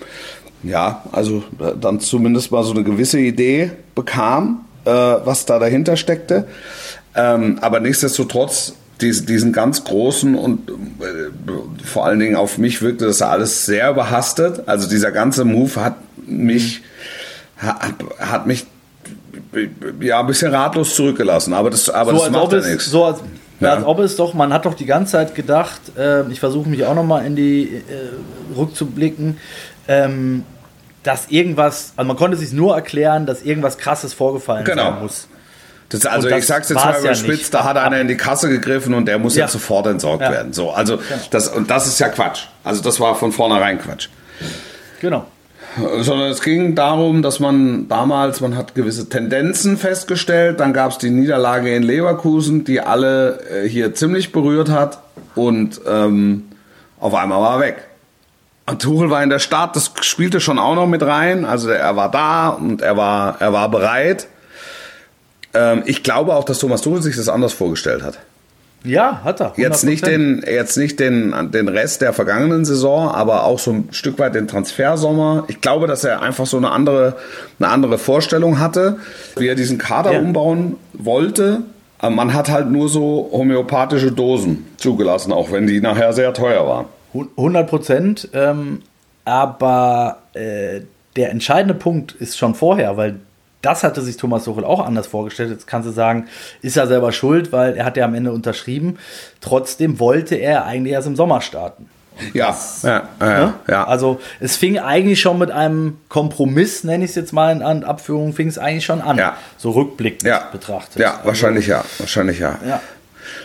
ja, also äh, dann zumindest mal so eine gewisse Idee bekam, äh, was da dahinter steckte. Ähm, aber nichtsdestotrotz, diesen ganz großen und äh, vor allen Dingen auf mich wirkte das alles sehr überhastet. Also dieser ganze Move hat mich, hat, hat mich ja ein bisschen ratlos zurückgelassen. Aber das, aber So das als, macht ob ja es, nichts. so als, Ja. als ob es doch, man hat doch die ganze Zeit gedacht, äh, ich versuche mich auch nochmal in die äh, rückzublicken, ähm, dass irgendwas, also man konnte sich nur erklären, dass irgendwas krasses vorgefallen Genau. sein muss. Das, also das ich sag's jetzt mal ja überspitzt, nicht. da hat einer in die Kasse gegriffen und der muss Ja. jetzt sofort entsorgt Ja. werden. So, also das und das ist ja Quatsch. Also das war von vornherein Quatsch. Genau. Sondern es ging darum, dass man damals, man hat gewisse Tendenzen festgestellt, dann gab es die Niederlage in Leverkusen, die alle äh, hier ziemlich berührt hat und ähm, auf einmal war er weg. Und Tuchel war in der Stadt, das spielte schon auch noch mit rein, also er war da und er war, er war bereit. Ähm, ich glaube auch, dass Thomas Tuchel sich das anders vorgestellt hat. Ja, hat er. 100%. Jetzt nicht den, jetzt nicht den, den Rest der vergangenen Saison, aber auch so ein Stück weit den Transfersommer. Ich glaube, dass er einfach so eine andere, eine andere Vorstellung hatte, wie er diesen Kader Ja. umbauen wollte. Aber man hat halt nur so homöopathische Dosen zugelassen, auch wenn die nachher sehr teuer waren. 100 Prozent. Ähm, aber äh, der entscheidende Punkt ist schon vorher, weil das hatte sich Thomas Tuchel auch anders vorgestellt. Jetzt kannst du sagen, ist er selber schuld, weil er hat ja am Ende unterschrieben. Trotzdem wollte er eigentlich erst im Sommer starten. Ja, ja, ja, Ne? ja. Also es fing eigentlich schon mit einem Kompromiss, nenne ich es jetzt mal in An- Abführung, fing es eigentlich schon an. Ja. So rückblickend ja. betrachtet. Ja, wahrscheinlich ja. Wahrscheinlich ja. Ja.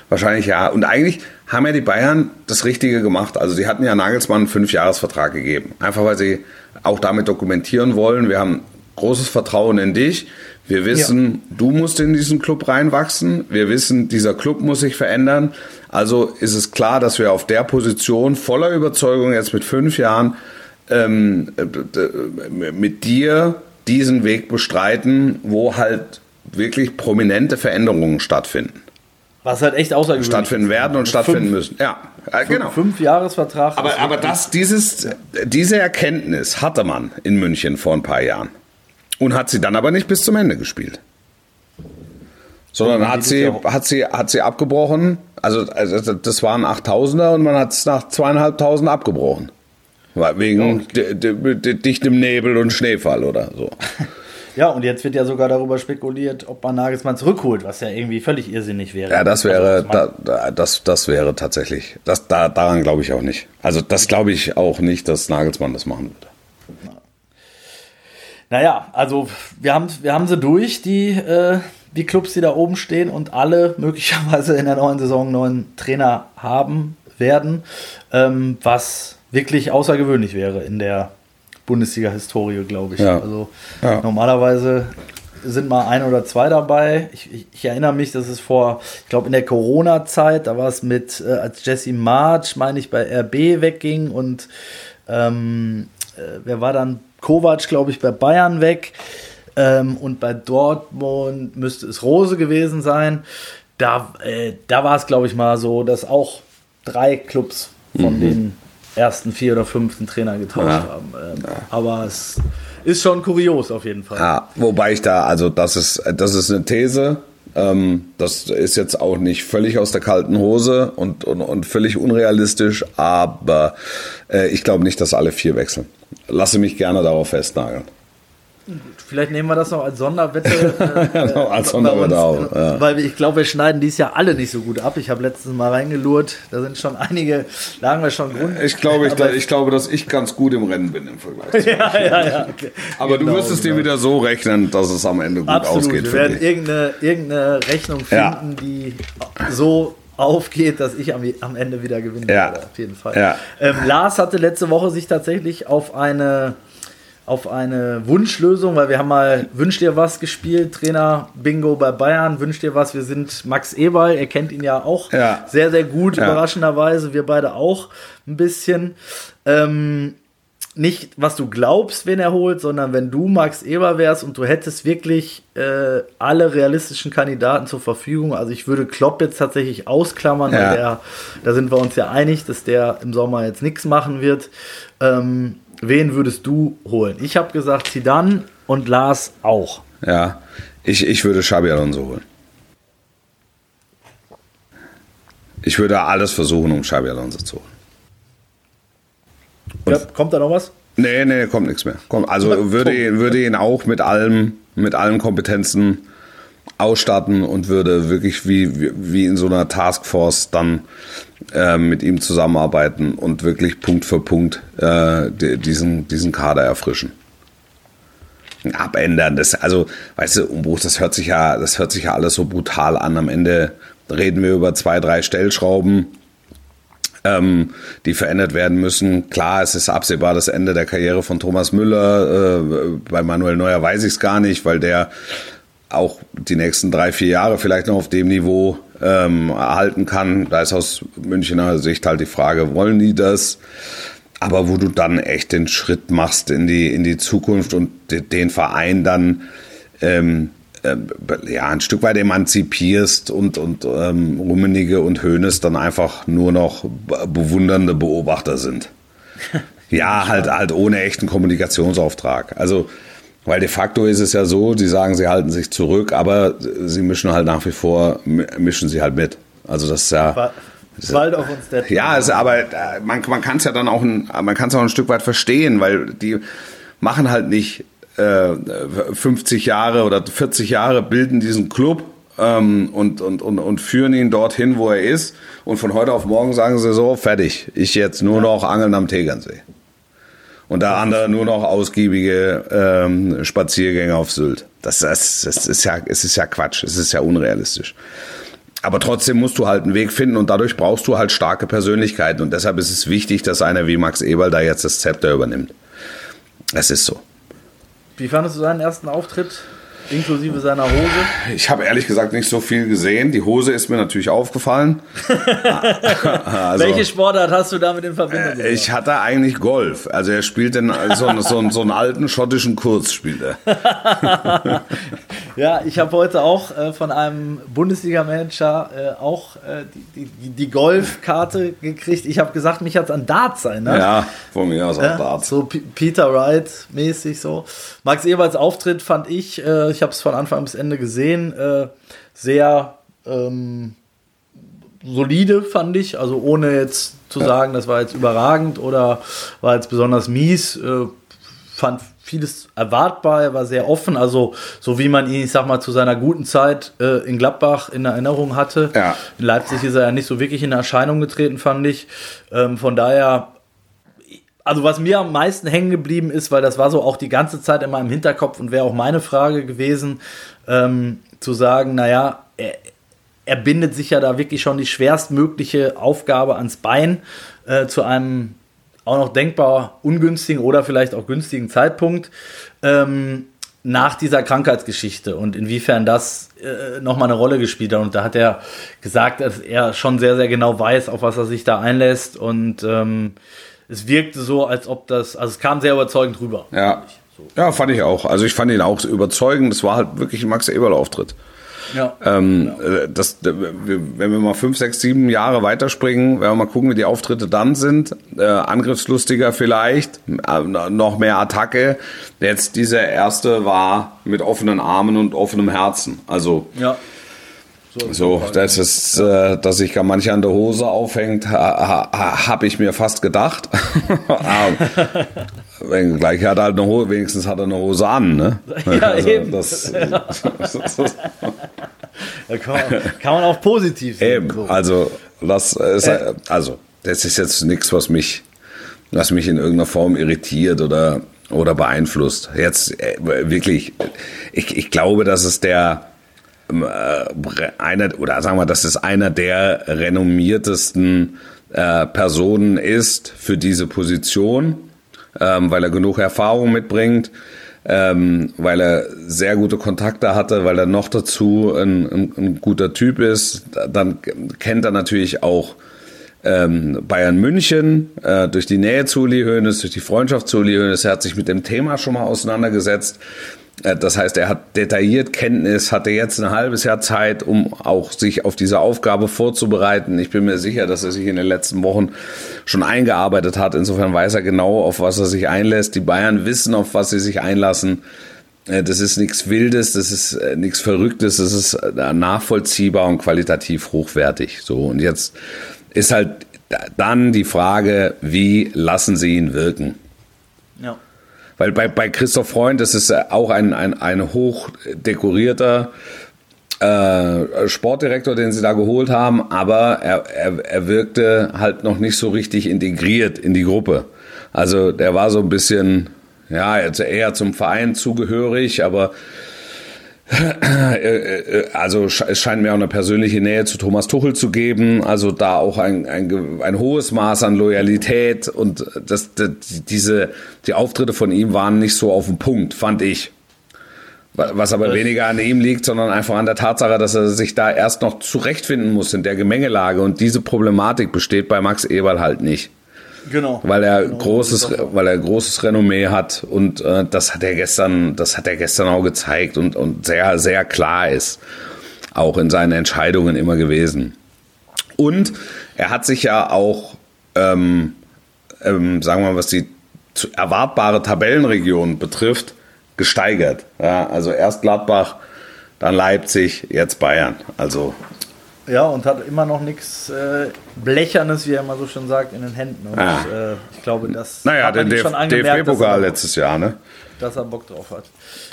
Wahrscheinlich ja. Und eigentlich haben ja die Bayern das Richtige gemacht. Also sie hatten ja Nagelsmann einen Fünfjahresvertrag gegeben. Einfach weil sie auch damit dokumentieren wollen, wir haben großes Vertrauen in dich. Wir wissen, du musst in diesen Club reinwachsen. Wir wissen, dieser Club muss sich verändern. Also ist es klar, dass wir auf der Position voller Überzeugung jetzt mit fünf Jahren ähm, äh, mit dir diesen Weg bestreiten, wo halt wirklich prominente Veränderungen stattfinden. Was halt echt außergewöhnlich Stattfinden werden und stattfinden Fünf- müssen. Ja, äh, genau. Fünf Jahresvertrag. Aber, aber das, dieses, diese Erkenntnis hatte man in München vor ein paar Jahren. Und hat sie dann aber nicht bis zum Ende gespielt. Sondern hat sie, hat sie, hat sie abgebrochen. Also, also das waren 8000er und man hat es nach zweieinhalbtausend abgebrochen. Wegen di- dichtem Nebel und Schneefall oder so. Ja, und jetzt wird ja sogar darüber spekuliert, ob man Nagelsmann zurückholt, was ja irgendwie völlig irrsinnig wäre. Ja, das wäre, Also, da, das, das wäre tatsächlich, das, da, daran glaube ich auch nicht. Also das glaube ich auch nicht, dass Nagelsmann das machen würde. Naja, also wir haben, wir haben sie durch, die, äh, die Clubs, die da oben stehen und alle möglicherweise in der neuen Saison neuen Trainer haben werden, ähm, was wirklich außergewöhnlich wäre in der Bundesliga-Historie, glaube ich. Ja. Also Ja. normalerweise sind mal ein oder zwei dabei. Ich, ich, ich erinnere mich, dass es vor, ich glaube in der Corona-Zeit, da war es mit, äh, als Jesse March, meine ich, bei RB wegging und ähm, äh, wer war dann? Kovac, glaube ich, bei Bayern weg. Ähm, und bei Dortmund müsste es Rose gewesen sein. Da, äh, da war es, glaube ich, mal so, dass auch drei Clubs von den ersten vier oder fünften Trainer getauscht Ja. haben. Ähm, Aber es ist schon kurios auf jeden Fall. Ja, wobei ich da, also das ist, das ist eine These. Ähm, das ist jetzt auch nicht völlig aus der kalten Hose und, und, und völlig unrealistisch, aber äh, ich glaube nicht, dass alle vier wechseln. Lasse mich gerne darauf festnageln. Vielleicht nehmen wir das noch als Sonderwette. Äh, als Sonderwette auch, ja. Weil ich glaube, wir schneiden dies Jahr alle nicht so gut ab. Ich habe letztens mal reingelurrt. Da sind schon einige, lagen wir schon Grund. Ich glaube, ich, ich glaube, dass ich ganz gut im Rennen bin im Vergleich. ja, ja, ja. Okay. Aber du Genau, wirst es dir genau. wieder so rechnen, dass es am Ende gut Absolut. ausgeht Wir werden irgendeine, irgendeine Rechnung Ja. finden, die so aufgeht, dass ich am, am Ende wieder gewinnen Ja. werde. Auf jeden Fall. Ja. Ähm, Lars hatte letzte Woche sich tatsächlich auf eine auf eine Wunschlösung, weil wir haben mal Wünsch dir was gespielt, Trainer Bingo bei Bayern, Wünsch dir was, wir sind Max Eberl, ihr kennt ihn ja auch Ja. sehr, sehr gut, Ja. überraschenderweise, wir beide auch ein bisschen. Ähm, nicht, was du glaubst, wen er holt, sondern wenn du Max Eber wärst und du hättest wirklich äh, alle realistischen Kandidaten zur Verfügung. Also ich würde Klopp jetzt tatsächlich ausklammern, Ja. weil der, da sind wir uns ja einig, dass der im Sommer jetzt nichts machen wird. Ähm, wen würdest du holen? Ich habe gesagt Zidane und Lars auch. Ja, ich, ich würde Xabi Alonso holen. Ich würde alles versuchen, um Xabi Alonso zu holen. Ja, kommt da noch was? Nee, nee, kommt nichts mehr. Kommt, also würde, ihn- würde ihn auch mit allem, mit allen Kompetenzen ausstatten und würde wirklich wie, wie, wie in so einer Taskforce dann äh, mit ihm zusammenarbeiten und wirklich Punkt für Punkt äh, die- diesen, diesen Kader erfrischen. Abändern, das, also, weißt du, das hört sich ja, das hört sich ja alles so brutal an. Am Ende reden wir über zwei, drei Stellschrauben, ähm, die verändert werden müssen. Klar, es ist absehbar das Ende der Karriere von Thomas Müller. Äh, bei Manuel Neuer weiß ich es gar nicht, weil der auch die nächsten drei, vier Jahre vielleicht noch auf dem Niveau ähm, erhalten kann. Da ist aus Münchner Sicht halt die Frage, wollen die das? Aber wo du dann echt den Schritt machst in die, in die Zukunft und de- den Verein dann ähm, äh, ja, ein Stück weit emanzipierst und, und ähm, Rummenige und Hoeneß dann einfach nur noch bewundernde Beobachter sind. ja, halt, halt ohne echten Kommunikationsauftrag. Also, weil de facto ist es ja so, sie sagen, sie halten sich zurück, aber sie mischen halt nach wie vor, mischen sie halt mit. Also das ist ja. Bald auf uns der Ja, ist, aber äh, man, man kann es ja dann auch ein, man kann es auch ein Stück weit verstehen, weil die machen halt nicht äh, 50 Jahre oder 40 Jahre bilden diesen Club ähm, und, und, und, und führen ihn dorthin, wo er ist. Und von heute auf morgen sagen sie so, fertig, ich jetzt nur noch Angeln am Tegernsee. Und der andere nur noch ausgiebige ähm, Spaziergänge auf Sylt. Das, das, das ist ja, es ist ja Quatsch, es ist ja unrealistisch. Aber trotzdem musst du halt einen Weg finden und dadurch brauchst du halt starke Persönlichkeiten. Und deshalb ist es wichtig, dass einer wie Max Eberl da jetzt das Zepter übernimmt. Es ist so. Wie fandest du seinen ersten Auftritt? Inklusive seiner Hose? Ich habe ehrlich gesagt nicht so viel gesehen. Die Hose ist mir natürlich aufgefallen. also, Welche Sportart hast du damit in Verbindung? Äh, ich hatte eigentlich Golf. Also er spielt den, so, so, so einen alten schottischen Kurs spielt er. ja, ich habe heute auch äh, von einem Bundesliga-Manager äh, auch äh, die, die, die Golfkarte gekriegt. Ich habe gesagt, mich hat es an Darts sein. Ne? Ja, von mir aus an Darts. So P Peter Wright mäßig so. Max Eberts Auftritt fand ich, äh, ich habe es von Anfang bis Ende gesehen, äh, sehr ähm, solide, fand ich. Also ohne jetzt zu ja. sagen, das war jetzt überragend oder war jetzt besonders mies. Äh, fand vieles erwartbar, er war sehr offen, also so wie man ihn, ich sag mal, zu seiner guten Zeit äh, in Gladbach in Erinnerung hatte. Ja. In Leipzig ist er ja nicht so wirklich in Erscheinung getreten, fand ich. Ähm, von daher also was mir am meisten hängen geblieben ist, weil das war so auch die ganze Zeit in meinem Hinterkopf und wäre auch meine Frage gewesen, ähm, zu sagen, naja, er, er bindet sich ja da wirklich schon die schwerstmögliche Aufgabe ans Bein äh, zu einem auch noch denkbar ungünstigen oder vielleicht auch günstigen Zeitpunkt ähm, nach dieser Krankheitsgeschichte und inwiefern das äh, nochmal eine Rolle gespielt hat. Und da hat er gesagt, dass er schon sehr, sehr genau weiß, auf was er sich da einlässt und ähm, es wirkte so, als ob das, also es kam sehr überzeugend rüber. Ja. So. Ja, fand ich auch. Also ich fand ihn auch überzeugend. Das war halt wirklich ein Max Eberl-Auftritt. Ja. Ähm, ja. Das, wenn wir mal fünf, sechs, sieben Jahre weiterspringen, werden wir mal gucken, wie die Auftritte dann sind. Äh, angriffslustiger vielleicht, äh, noch mehr Attacke. Jetzt dieser erste war mit offenen Armen und offenem Herzen. Also ja. So, so das ist, äh, dass sich gar manche an der Hose aufhängt, ha, ha, habe ich mir fast gedacht. Wenn gleich hat er halt eine Hose, wenigstens hat er eine Hose an, ne? Ja, also, eben. Das, da kann, man, kann man auch positiv sehen. Eben, so. also das ist, äh. also das ist jetzt nichts, was mich, was mich in irgendeiner Form irritiert oder oder beeinflusst. Jetzt äh, wirklich, ich, ich glaube, dass es der einer, oder sagen wir, dass es einer der renommiertesten äh, Personen ist für diese Position, ähm, weil er genug Erfahrung mitbringt, ähm, weil er sehr gute Kontakte hatte, weil er noch dazu ein, ein, ein guter Typ ist. Dann kennt er natürlich auch ähm, Bayern München äh, durch die Nähe zu Uli Hoeneß, durch die Freundschaft zu Uli Hoeneß. Er hat sich mit dem Thema schon mal auseinandergesetzt. Äh, das heißt, er hat detailliert Kenntnis, hatte jetzt ein halbes Jahr Zeit, um auch sich auf diese Aufgabe vorzubereiten. Ich bin mir sicher, dass er sich in den letzten Wochen schon eingearbeitet hat. Insofern weiß er genau, auf was er sich einlässt. Die Bayern wissen, auf was sie sich einlassen. Äh, das ist nichts Wildes, das ist äh, nichts Verrücktes, das ist nachvollziehbar und qualitativ hochwertig. So und jetzt ist halt dann die Frage, wie lassen Sie ihn wirken? Ja. Weil bei, bei Christoph Freund, das ist auch ein, ein, ein hochdekorierter äh, Sportdirektor, den sie da geholt haben, aber er, er, er wirkte halt noch nicht so richtig integriert in die Gruppe. Also der war so ein bisschen, ja, eher zum Verein zugehörig, aber also es scheint mir auch eine persönliche Nähe zu Thomas Tuchel zu geben, also da auch ein, ein, ein hohes Maß an Loyalität und das, das, diese, die Auftritte von ihm waren nicht so auf den Punkt, fand ich. Was aber weniger an ihm liegt, sondern einfach an der Tatsache, dass er sich da erst noch zurechtfinden muss in der Gemengelage und diese Problematik besteht bei Max Eberl halt nicht. Genau. Weil er Genau, großes, weil er großes Renommee hat und äh, das hat er gestern, das hat er gestern auch gezeigt und, und sehr, sehr klar ist. Auch in seinen Entscheidungen immer gewesen. Und er hat sich ja auch, ähm, ähm, sagen wir mal, was die erwartbare Tabellenregion betrifft, gesteigert. Ja, also erst Gladbach, dann Leipzig, jetzt Bayern. Also Ja, und hat immer noch nichts äh, Blechernes, wie er immer so schön sagt, in den Händen. Und Ah. äh, ich glaube, das naja, hat man ihm schon angemerkt, DFB-Pokal letztes Jahr, ne? dass er Bock drauf hat.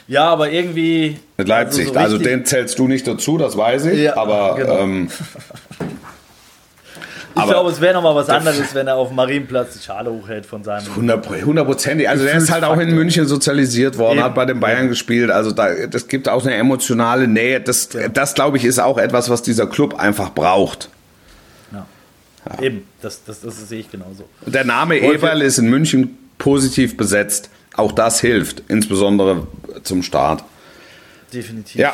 Ja, aber irgendwie. Mit Leipzig. so Also, den zählst du nicht dazu, das weiß ich. Ja, aber genau. ähm, Ich aber- glaube, es wäre nochmal was anderes, wenn er auf dem Marienplatz die Schale hochhält von seinem. 100 hundertprozentig. Also der ist halt auch in München sozialisiert worden, Eben. hat bei den Bayern gespielt. Also da, das gibt auch eine emotionale Nähe. Das, das glaube ich, ist auch etwas, was dieser Club einfach braucht. Ja. Eben, das, das, das sehe ich genauso. Der Name Wolf- Eberl ist in München positiv besetzt. Auch das hilft, insbesondere zum Start. Definitiv. Ja,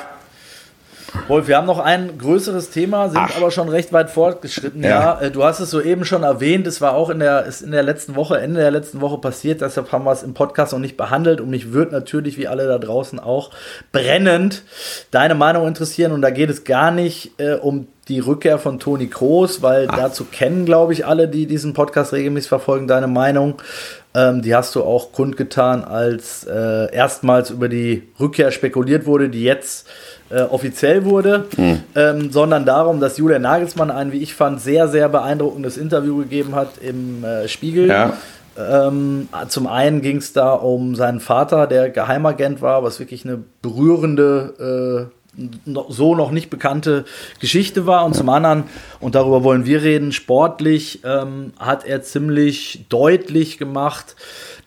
Wolf, wir haben noch ein größeres Thema, sind Ach. aber schon recht weit fortgeschritten. Ja. Ja, äh, du hast es soeben schon erwähnt, es war auch in der, ist in der letzten Woche, Ende der letzten Woche passiert, deshalb haben wir es im Podcast noch nicht behandelt und mich wird natürlich, wie alle da draußen auch, brennend deine Meinung interessieren und da geht es gar nicht äh, um die Rückkehr von Toni Kroos, weil dazu kennen, glaube ich, alle, die diesen Podcast regelmäßig verfolgen, deine Meinung. Ähm, die hast du auch kundgetan, als äh, erstmals über die Rückkehr spekuliert wurde, die jetzt äh, offiziell wurde, ähm, sondern darum, dass Julian Nagelsmann ein, wie ich fand, sehr, sehr beeindruckendes Interview gegeben hat im äh, Spiegel. ja. Ähm, zum einen ging es da um seinen Vater, der Geheimagent war, was wirklich eine berührende, äh, so noch nicht bekannte Geschichte war. Und zum anderen, und darüber wollen wir reden, sportlich ähm, hat er ziemlich deutlich gemacht,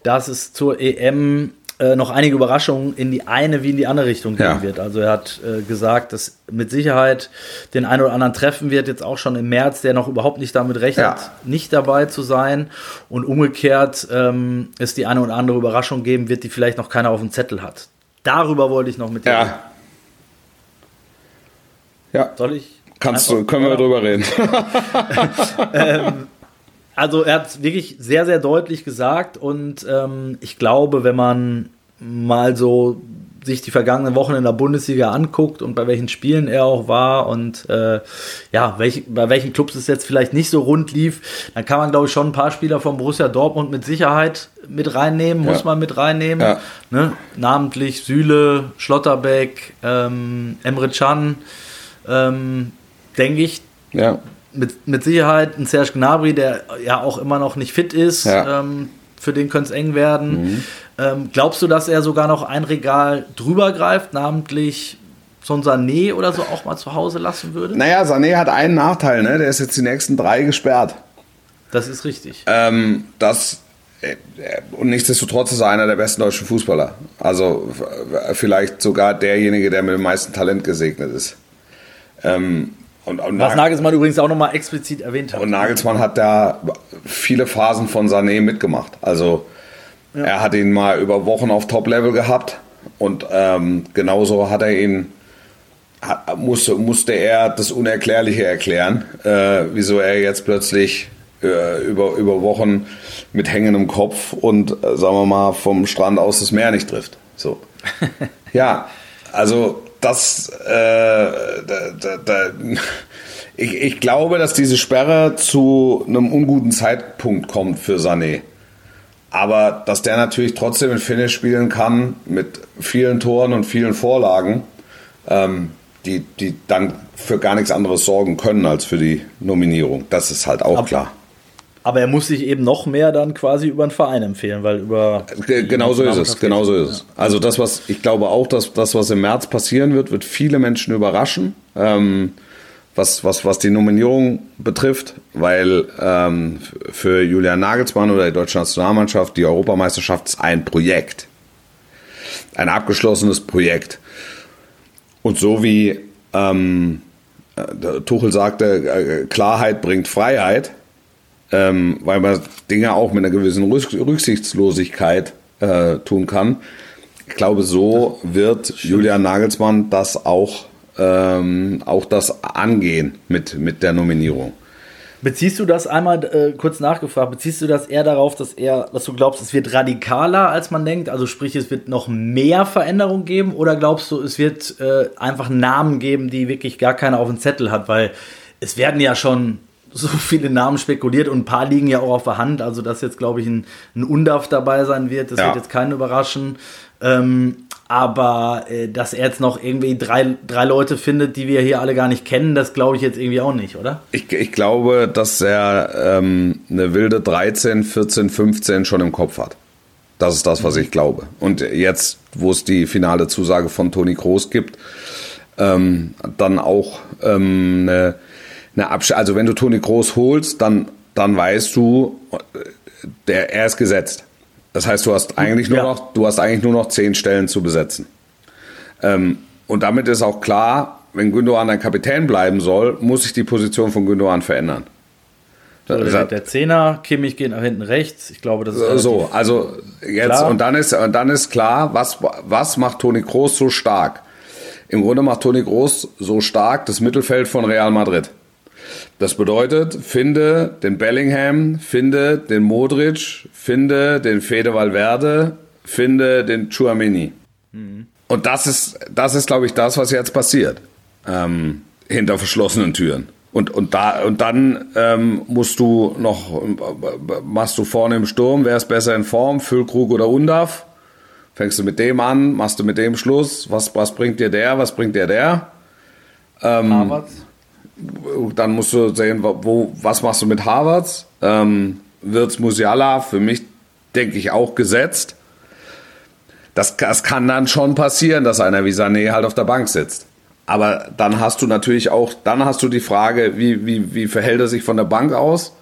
dass es zur EM äh, noch einige Überraschungen in die eine wie in die andere Richtung geben Ja. wird. Also er hat äh, gesagt, dass mit Sicherheit den einen oder anderen treffen wird, jetzt auch schon im März, der noch überhaupt nicht damit rechnet, Ja. nicht dabei zu sein. Und umgekehrt ähm, es die eine oder andere Überraschung geben wird, die vielleicht noch keiner auf dem Zettel hat. Darüber wollte ich noch mit dir reden. Ja. Ja, Soll ich? kannst du, können wir drüber reden. Also er hat es wirklich sehr, sehr deutlich gesagt und ähm, ich glaube, wenn man mal so sich die vergangenen Wochen in der Bundesliga anguckt und bei welchen Spielen er auch war und äh, ja, welch, bei welchen Clubs es jetzt vielleicht nicht so rund lief, dann kann man, glaube ich, schon ein paar Spieler von Borussia Dortmund mit Sicherheit mit reinnehmen, muss Ja. man mit reinnehmen. Ja. Ne? Namentlich Süle, Schlotterbeck, ähm, Emre Can, ähm, denke ich, ja. Mit, mit Sicherheit ein Serge Gnabry, der ja auch immer noch nicht fit ist. Ja. Ähm, für den könnte es eng werden. Ähm, glaubst du, dass er sogar noch ein Regal drüber greift, namentlich so ein Sané oder so auch mal zu Hause lassen würde? Naja, Sané hat einen Nachteil, ne? Der ist jetzt die nächsten drei gesperrt. Das ist richtig. Ähm, das äh, äh, und nichtsdestotrotz ist er einer der besten deutschen Fußballer. Also f- vielleicht sogar derjenige, der mit dem meisten Talent gesegnet ist. Ähm, und, und, Was Nag- Nagelsmann übrigens auch nochmal explizit erwähnt hat. und Nagelsmann hat da viele Phasen von Sané mitgemacht. Also er hat ihn mal über Wochen auf Top-Level gehabt und ähm, genauso hat er ihn hat, musste, musste er das Unerklärliche erklären, äh, wieso er jetzt plötzlich äh, über, über Wochen mit hängendem Kopf und, äh, sagen wir mal, vom Strand aus das Meer nicht trifft. So. ja, also das, äh, da, da, da, ich, ich glaube, dass diese Sperre zu einem unguten Zeitpunkt kommt für Sané. Aber dass der natürlich trotzdem in Finish spielen kann mit vielen Toren und vielen Vorlagen, ähm, die, die dann für gar nichts anderes sorgen können als für die Nominierung. Das ist halt auch Ab- klar. Aber er muss sich eben noch mehr dann quasi über einen Verein empfehlen, weil über. Ge- Genau so ist es, genau so ist es. Also das, was ich glaube auch, dass das, was im März passieren wird, wird viele Menschen überraschen, ähm, was, was, was die Nominierung betrifft, weil ähm, für Julian Nagelsmann oder die deutsche Nationalmannschaft die Europameisterschaft ist ein Projekt. Ein abgeschlossenes Projekt. Und so wie ähm, äh, Tuchel sagte, äh, Klarheit bringt Freiheit, ähm, weil man Dinge auch mit einer gewissen Rück- Rücksichtslosigkeit äh, tun kann. Ich glaube, so wird Julian Nagelsmann das auch, ähm, auch das angehen mit, mit der Nominierung. Beziehst du das einmal äh, kurz nachgefragt, beziehst du das eher darauf, dass er, dass du glaubst, es wird radikaler, als man denkt? Also sprich, es wird noch mehr Veränderung geben oder glaubst du, es wird äh, einfach Namen geben, die wirklich gar keiner auf dem Zettel hat? Weil es werden ja schon so viele Namen spekuliert und ein paar liegen ja auch auf der Hand. Also dass jetzt, glaube ich, ein, ein Undaf dabei sein wird, das Ja. wird jetzt keinen überraschen. Ähm, aber äh, dass er jetzt noch irgendwie drei, drei Leute findet, die wir hier alle gar nicht kennen, das glaube ich jetzt irgendwie auch nicht, oder? Ich, ich glaube, dass er ähm, eine wilde 13, 14, 15 schon im Kopf hat. Das ist das, was ich glaube. Und jetzt, wo es die finale Zusage von Toni Kroos gibt, ähm, dann auch ähm, eine, eine Absch Also wenn du Toni Kroos holst, dann, dann weißt du, äh, der, er ist gesetzt. Das heißt, du hast eigentlich nur Ja. noch, du hast eigentlich nur noch zehn Stellen zu besetzen. Ähm, und damit ist auch klar, wenn Gündogan ein Kapitän bleiben soll, muss sich die Position von Gündogan verändern. So, der, der Zehner, Kimmich geht nach hinten rechts. Ich glaube, das ist so, relativ- also jetzt Klar. und dann ist und dann ist klar, was was macht Toni Kroos so stark? Im Grunde macht Toni Kroos so stark das Mittelfeld von Real Madrid. Das bedeutet, finde den Bellingham, finde den Modric, finde den Fede Valverde, finde den Chouameni. Und das ist, das ist, glaube ich, das, was jetzt passiert. Ähm, hinter verschlossenen Türen. Und, und, da, und dann ähm, musst du noch, machst du vorne im Sturm, wer ist besser in Form, Füllkrug oder Undav? Fängst du mit dem an, machst du mit dem Schluss, was, was bringt dir der, was bringt dir der? Havertz. Dann musst du sehen, wo, was machst du mit Harvards? Ähm, Wirtz Musiala, für mich denke ich auch gesetzt. Das, das kann dann schon passieren, dass einer wie Sané halt auf der Bank sitzt. Aber dann hast du natürlich auch, dann hast du die Frage, wie, wie, wie verhält er sich von der Bank aus?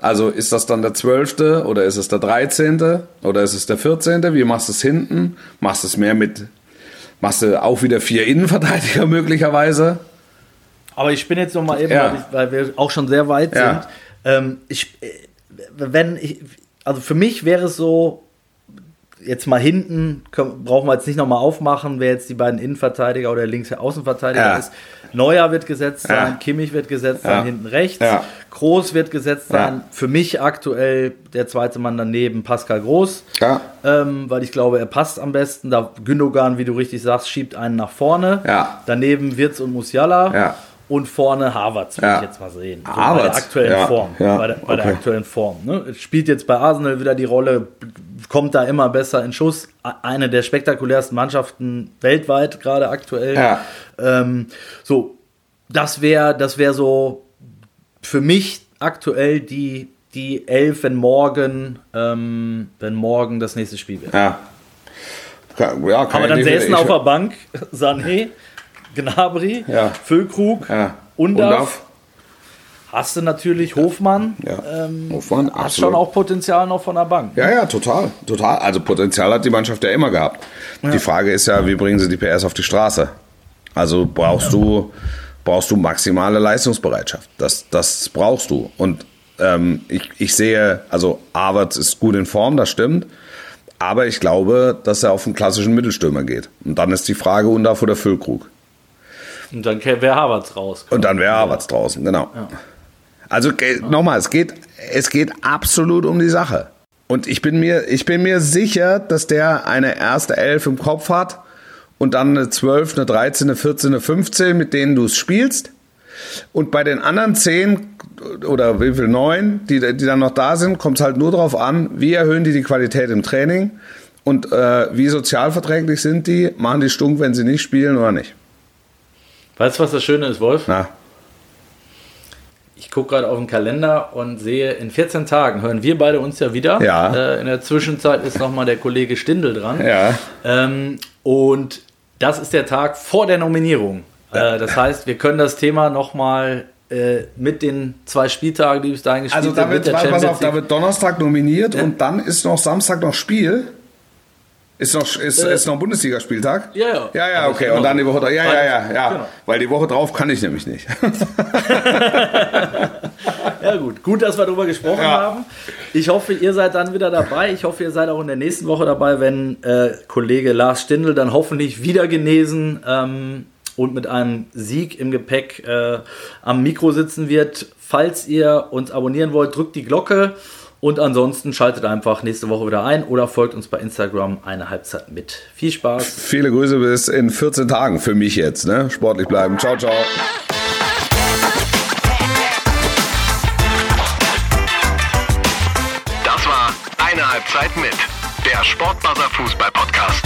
Also ist das dann der 12. oder ist es der 13. oder ist es der 14.? Wie machst du es hinten? Machst du es mehr mit, machst du auch wieder vier Innenverteidiger möglicherweise? Aber ich bin jetzt noch mal eben, Ja. weil, wir auch schon sehr weit Ja. sind. Ähm, ich, äh, wenn ich, also für mich wäre es so, jetzt mal hinten, können, brauchen wir jetzt nicht nochmal aufmachen, wer jetzt die beiden Innenverteidiger oder der linke Außenverteidiger Ja. ist. Neuer wird gesetzt Ja. sein, Kimmich wird gesetzt sein, hinten rechts. Groß wird gesetzt sein. Für mich aktuell der zweite Mann daneben, Pascal Groß. Ähm, weil ich glaube, er passt am besten. Da Gündogan, wie du richtig sagst, schiebt einen nach vorne. Daneben Wirtz und Musiala. Und vorne Harvards, würde Ja. ich jetzt mal sehen. So bei der aktuellen ja, Form. ja, bei der, bei der aktuellen Form. Ne? Es Spielt jetzt bei Arsenal wieder die Rolle, kommt da immer besser in Schuss. Eine der spektakulärsten Mannschaften weltweit, gerade aktuell. Ähm, so, das wäre das wär so für mich aktuell die, die Elf, wenn morgen, ähm, wenn morgen das nächste Spiel wird. Ja. Ja Aber dann säßen auf der Bank Sané, Gnabry, Ja. Füllkrug, Ja. Undaf. Undaf. Hast du natürlich Hofmann. Ja. Ähm, Hofmann, Hast absolut. schon auch Potenzial noch von der Bank. Ja, ja, total, total. Also Potenzial hat die Mannschaft ja immer gehabt. Die Frage ist ja, wie bringen sie die PS auf die Straße? Also brauchst du brauchst du maximale Leistungsbereitschaft. Das das brauchst du. Und ähm, ich, ich sehe, also Havertz ist gut in Form, das stimmt. Aber ich glaube, dass er auf einen klassischen Mittelstürmer geht. Und dann ist die Frage Undaf oder Füllkrug. Und dann wäre Havertz raus. Und dann wäre Havertz draußen, genau. Also ge- nochmal, es geht, es geht absolut um die Sache. Und ich bin mir, ich bin mir sicher, dass der eine erste Elf im Kopf hat und dann eine 12, eine 13, eine 14, eine 15, mit denen du es spielst. Und bei den anderen 10 oder wie viel, 9, die, die dann noch da sind, kommt es halt nur darauf an, wie erhöhen die die Qualität im Training und äh, wie sozialverträglich sind die, machen die stunk, wenn sie nicht spielen oder nicht. Weißt du, was das Schöne ist, Wolf? Na, Ich gucke gerade auf den Kalender und sehe, in 14 Tagen hören wir beide uns ja wieder. Ja. Äh, in der Zwischenzeit ist nochmal der Kollege Stindl dran. ja. Ähm, und das ist der Tag vor der Nominierung. Äh, das heißt, wir können das Thema nochmal äh, mit den zwei Spieltagen, die bis dahin gespielt Also da wird, mit der Champions auf, da wird Donnerstag nominiert und dann ist noch Samstag noch Spiel. Ist noch, ist, Äh, ist noch Bundesligaspieltag? ja, ja. Ja, ja, okay. Und dann die Woche drauf. Ja, ja, ja, ja. Genau. Weil die Woche drauf kann ich nämlich nicht. Ja, gut. Gut, dass wir darüber gesprochen Ja. haben. Ich hoffe, ihr seid dann wieder dabei. Ich hoffe, ihr seid auch in der nächsten Woche dabei, wenn äh, Kollege Lars Stindl dann hoffentlich wieder genesen ähm, und mit einem Sieg im Gepäck äh, am Mikro sitzen wird. Falls ihr uns abonnieren wollt, drückt die Glocke. Und ansonsten schaltet einfach nächste Woche wieder ein oder folgt uns bei Instagram eine Halbzeit mit. Viel Spaß. Viele Grüße bis in 14 Tagen für mich jetzt. Ne? Sportlich bleiben. Ciao, ciao. Das war eine Halbzeit mit der Sportbuzzer Fußball Podcast.